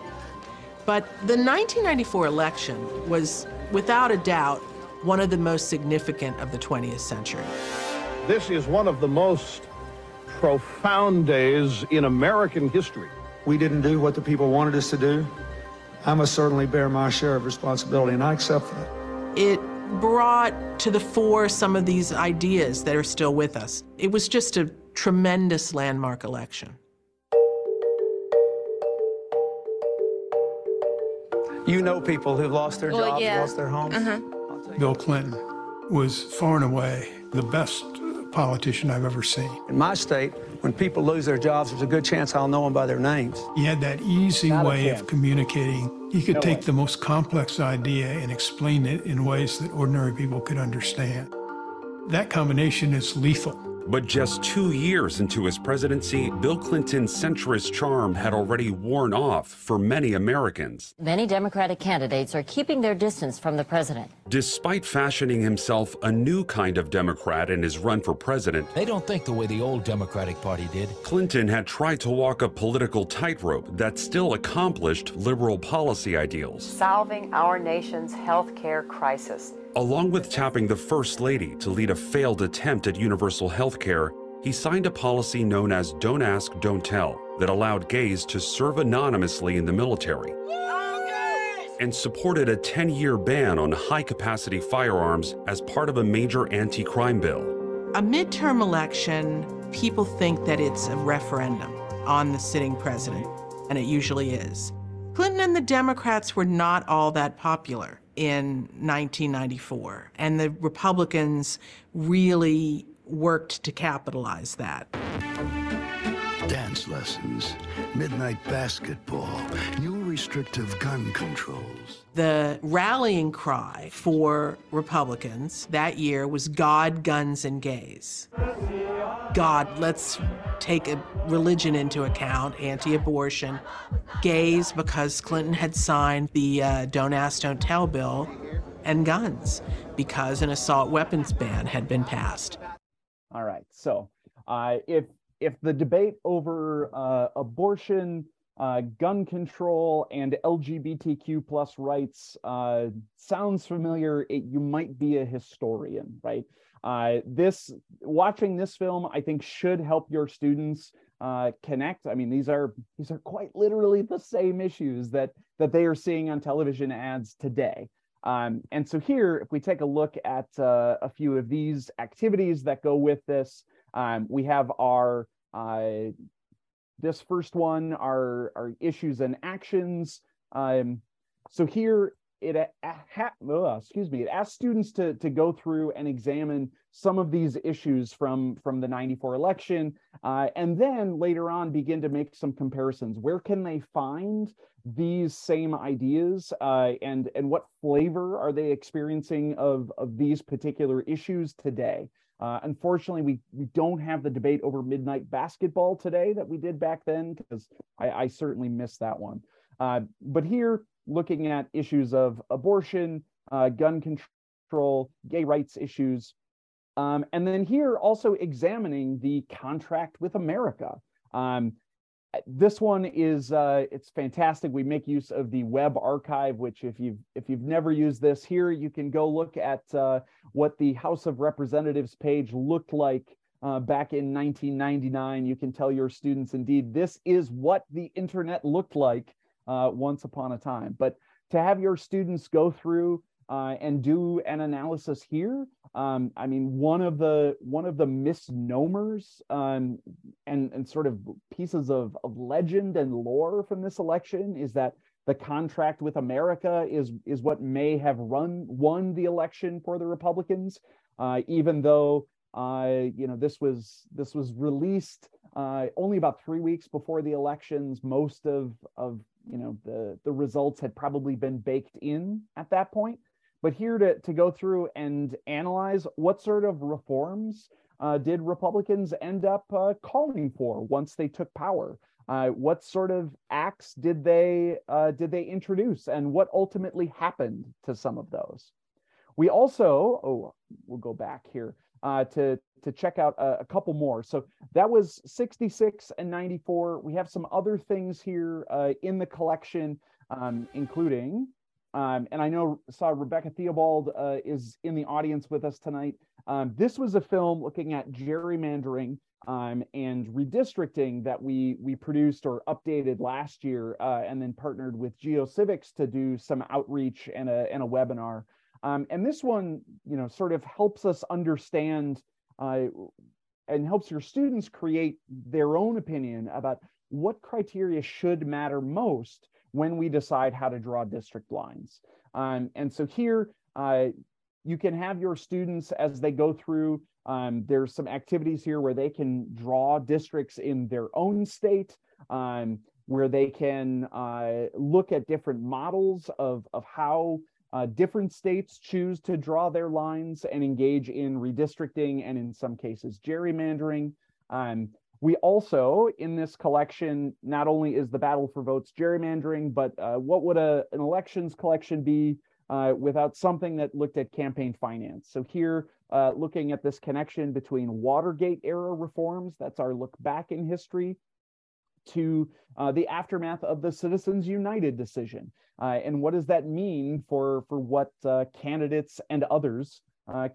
N: But the 1994 election was, without a doubt, one of the most significant of the 20th century.
O: This is one of the most profound days in American history.
P: We didn't do what the people wanted us to do. I must certainly bear my share of responsibility, and I accept that.
N: It brought to the fore some of these ideas that are still with us. It was just a tremendous landmark election.
Q: You know people who've lost their
R: well,
Q: jobs,
R: yeah.
Q: lost their homes. Uh-huh.
R: Bill Clinton was far and away the best politician I've ever seen.
Q: In my state, when people lose their jobs, there's a good chance I'll know them by their names.
R: He had that easy Not way of communicating. He could no take way. the most complex idea and explain it in ways that ordinary people could understand. That combination is lethal.
H: But just two years into his presidency, Bill Clinton's centrist charm had already worn off for many Americans.
S: Many Democratic candidates are keeping their distance from the president.
H: Despite fashioning himself a new kind of Democrat in his run for president,
T: they don't think the way the old Democratic Party did.
H: Clinton had tried to walk a political tightrope that still accomplished liberal policy ideals.
U: Solving our nation's health care crisis
H: Along with tapping the First Lady to lead a failed attempt at universal health care, he signed a policy known as Don't Ask, Don't Tell that allowed gays to serve anonymously in the military and supported a 10 year ban on high capacity firearms as part of a major anti crime bill.
N: A midterm election, people think that it's a referendum on the sitting president, and it usually is. Clinton and the Democrats were not all that popular in 1994. And the Republicans really worked to capitalize that.
V: Dance lessons, midnight basketball, new restrictive gun controls.
N: The rallying cry for Republicans that year was God, guns, and gays. God, let's take a religion into account, anti abortion, gays, because Clinton had signed the uh, Don't Ask, Don't Tell bill, and guns, because an assault weapons ban had been passed.
E: All right. So uh, if, if the debate over uh, abortion, uh, gun control and LGBTQ plus rights uh, sounds familiar, it, you might be a historian, right? Uh, this watching this film, I think, should help your students uh, connect. I mean, these are these are quite literally the same issues that that they are seeing on television ads today. Um, and so here, if we take a look at uh, a few of these activities that go with this, um, we have our uh, this first one, are, are issues and actions. Um, so here it uh, excuse me it asks students to to go through and examine some of these issues from from the 94 election uh, and then later on begin to make some comparisons where can they find these same ideas uh, and and what flavor are they experiencing of of these particular issues today uh, unfortunately, we, we don't have the debate over midnight basketball today that we did back then because I, I certainly missed that one. Uh, but here, looking at issues of abortion, uh, gun control, gay rights issues. Um, and then here also examining the contract with America. Um, this one is uh, it's fantastic. We make use of the web archive, which if you've if you've never used this here, you can go look at uh, what the House of Representatives page looked like uh, back in 1999. You can tell your students, indeed, this is what the internet looked like uh, once upon a time. But to have your students go through uh, and do an analysis here, um, I mean, one of the one of the misnomers um, and and sort of pieces of, of legend and lore from this election is that the contract with America is is what may have run won the election for the Republicans, uh, even though uh, you know this was this was released uh, only about three weeks before the elections. Most of of you know the the results had probably been baked in at that point but here to, to go through and analyze what sort of reforms uh, did republicans end up uh, calling for once they took power uh, what sort of acts did they uh, did they introduce and what ultimately happened to some of those we also oh we'll go back here uh, to to check out a, a, couple more. So that was 66 and 94. We have some other things here uh, in the collection, um, including, um, and I know saw Rebecca Theobald uh, is in the audience with us tonight. Um, this was a film looking at gerrymandering um, and redistricting that we we produced or updated last year, uh, and then partnered with GeoCivics to do some outreach and a and a webinar. Um, and this one, you know, sort of helps us understand uh, and helps your students create their own opinion about what criteria should matter most when we decide how to draw district lines. Um, and so here, uh, you can have your students as they go through, um, there's some activities here where they can draw districts in their own state, um, where they can uh, look at different models of, of how Uh, different states choose to draw their lines and engage in redistricting and in some cases gerrymandering. Um, we also, in this collection, not only is the battle for votes gerrymandering, but uh, what would a, an elections collection be uh, without something that looked at campaign finance? So here, uh, looking at this connection between Watergate era reforms, that's our look back in history, to uh, the aftermath of the Citizens United decision. Uh, and what does that mean for, for what uh, candidates and others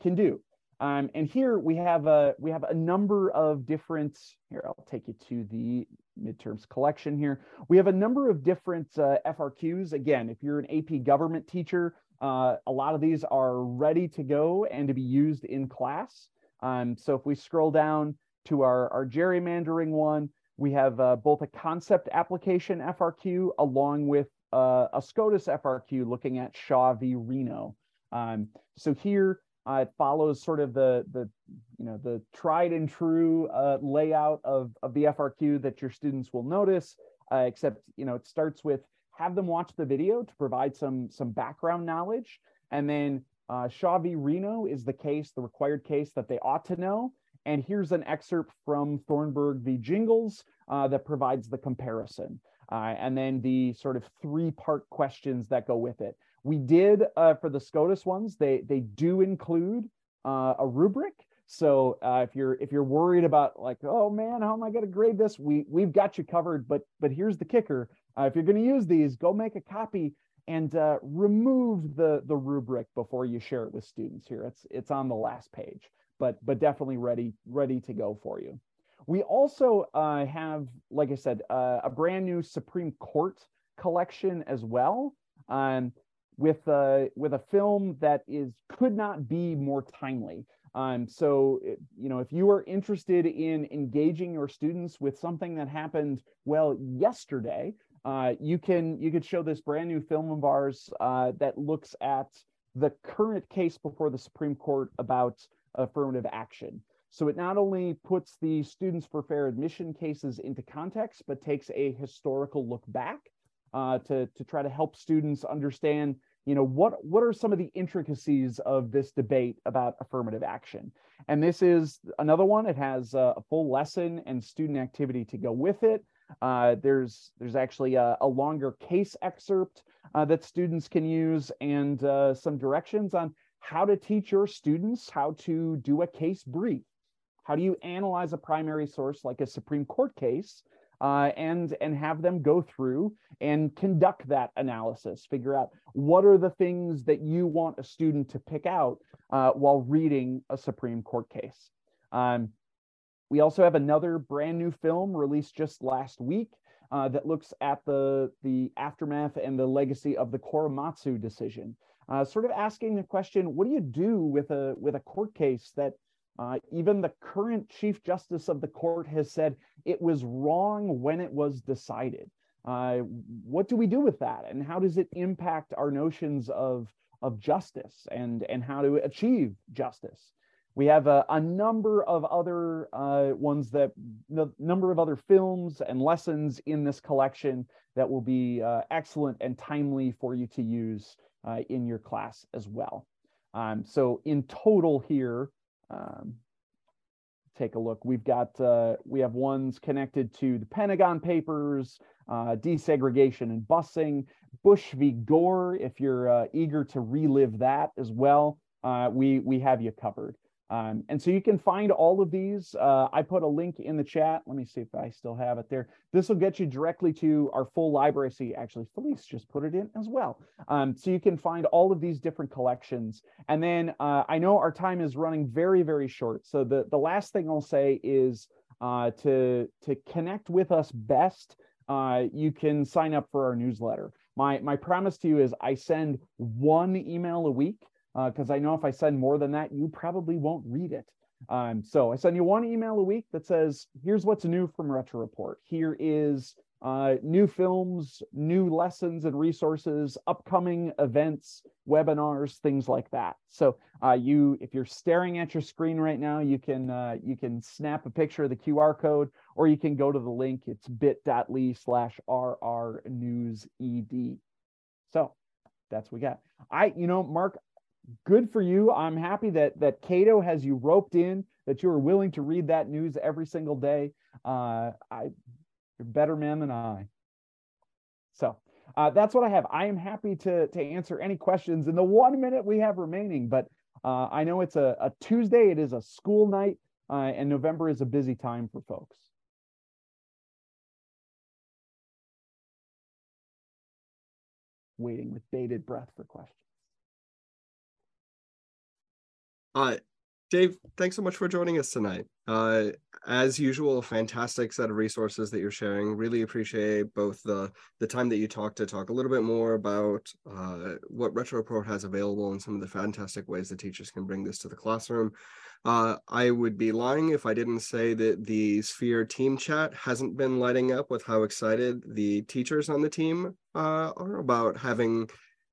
E: can do? Um, and here we have a we have a number of different. Here, I'll take you to the midterms collection. Here we have a number of different uh, FRQs. Again, if you're an AP government teacher, uh, a lot of these are ready to go and to be used in class. Um, so if we scroll down to our our gerrymandering one, we have uh, both a concept application FRQ along with uh, a SCOTUS FRQ looking at Shaw v. Reno. Um, so here uh, it follows sort of the the you know the tried and true uh, layout of of the FRQ that your students will notice. Uh, except you know it starts with have them watch the video to provide some some background knowledge, and then uh, Shaw v. Reno is the case, the required case that they ought to know. And here's an excerpt from Thornburg v. Gingles uh, that provides the comparison. Uh, and then the sort of three part questions that go with it. We did uh, for the SCOTUS ones, they they do include uh, a rubric. So uh, if you're if you're worried about like, oh man, how am I going to grade this? We we've got you covered. But but here's the kicker: uh, if you're going to use these, go make a copy and uh, remove the the rubric before you share it with students. Here, it's it's on the last page, but but definitely ready ready to go for you. We also uh, have, like I said, a brand new Supreme Court collection as well. Um, with a with a film that is could not be more timely. Um, so you know, if you are interested in engaging your students with something that happened well yesterday, uh, you can you could show this brand new film of ours uh, that looks at the current case before the Supreme Court about affirmative action. So it not only puts the students for fair admission cases into context, but takes a historical look back uh, to, to try to help students understand you know what what are some of the intricacies of this debate about affirmative action? And this is another one. It has a, full lesson and student activity to go with it. Uh, there's there's actually a, a longer case excerpt uh, that students can use and uh, some directions on how to teach your students how to do a case brief. How do you analyze a primary source like a supreme court case uh, and and have them go through and conduct that analysis figure out what are the things that you want a student to pick out uh, while reading a supreme court case. Um, we also have another brand new film released just last week uh, that looks at the the aftermath and the legacy of the korematsu decision. Uh, sort of asking the question what do you do with a with a court case that uh, even the current Chief Justice of the court has said it was wrong when it was decided. Uh, what do we do with that? And how does it impact our notions of, of justice and, and how to achieve justice? We have a, a number of other uh, ones that, the number of other films and lessons in this collection that will be uh, excellent and timely for you to use uh, in your class as well. Um, so in total here, um, take a look. We've got uh, we have ones connected to the Pentagon Papers, uh, desegregation and busing, Bush v. Gore. If you're uh, eager to relive that as well, uh, we we have you covered. Um, and so you can find all of these. Uh, I put a link in the chat. Let me see if I still have it there. This will get you directly to our full library. See, actually, Felice just put it in as well. Um, so you can find all of these different collections. And then uh, I know our time is running very, very short. So the, the last thing I'll say is uh, to, to connect with us best, uh, you can sign up for our newsletter. My, my promise to you is I send one email a week because uh, I know if I send more than that, you probably won't read it. Um, so I send you one email a week that says, here's what's new from Retro Report. Here is uh, new films, new lessons and resources, upcoming events, webinars, things like that. So uh, you, if you're staring at your screen right now, you can uh, you can snap a picture of the QR code, or you can go to the link. It's bit.ly slash rr news ed. So that's what we got. I, you know, Mark, good for you. I'm happy that that Cato has you roped in, that you are willing to read that news every single day. Uh, I, you're a better man than I. So uh, that's what I have. I am happy to to answer any questions in the one minute we have remaining. But uh, I know it's a, a Tuesday. It is a school night, uh, and November is a busy time for folks. Waiting with bated breath for questions.
A: Uh, Dave, thanks so much for joining us tonight. Uh, as usual, fantastic set of resources that you're sharing. Really appreciate both the the time that you talk to talk a little bit more about uh, what RetroReport has available and some of the fantastic ways that teachers can bring this to the classroom. Uh, I would be lying if I didn't say that the Sphere team chat hasn't been lighting up with how excited the teachers on the team uh, are about having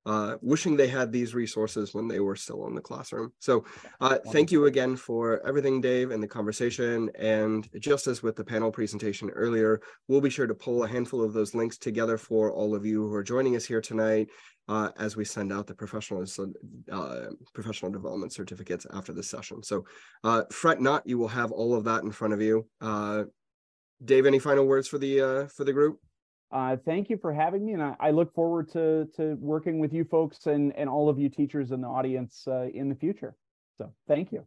A: uh, wishing they had these resources when they were still in the classroom. So uh, thank you again for everything, Dave, and the conversation. And just as with the panel presentation earlier, we'll be sure to pull a handful of those links together for all of you who are joining us here tonight uh, as we send out the professional, uh, professional development certificates after the session. So uh, fret not, you will have all of that in front of you. Uh, Dave, any final words for the for the group?
E: Uh, thank you for having me, and I, I, look forward to to working with you folks and and all of you teachers in the audience uh, in the future. So thank you.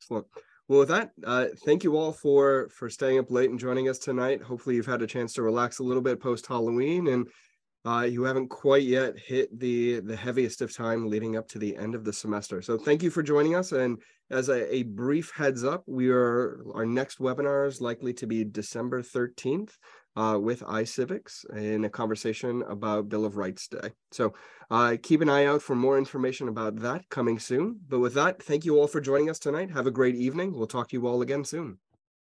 A: Excellent. Well, with that, uh, thank you all for for staying up late and joining us tonight. Hopefully, you've had a chance to relax a little bit post Halloween, and uh, you haven't quite yet hit the the heaviest of time leading up to the end of the semester. So thank you for joining us. And as a, a brief heads up, we are our next webinar is likely to be December thirteenth uh, with iCivics in a conversation about Bill of Rights Day. So uh, keep an eye out for more information about that coming soon. But with that, thank you all for joining us tonight. Have a great evening. We'll talk to you all again soon.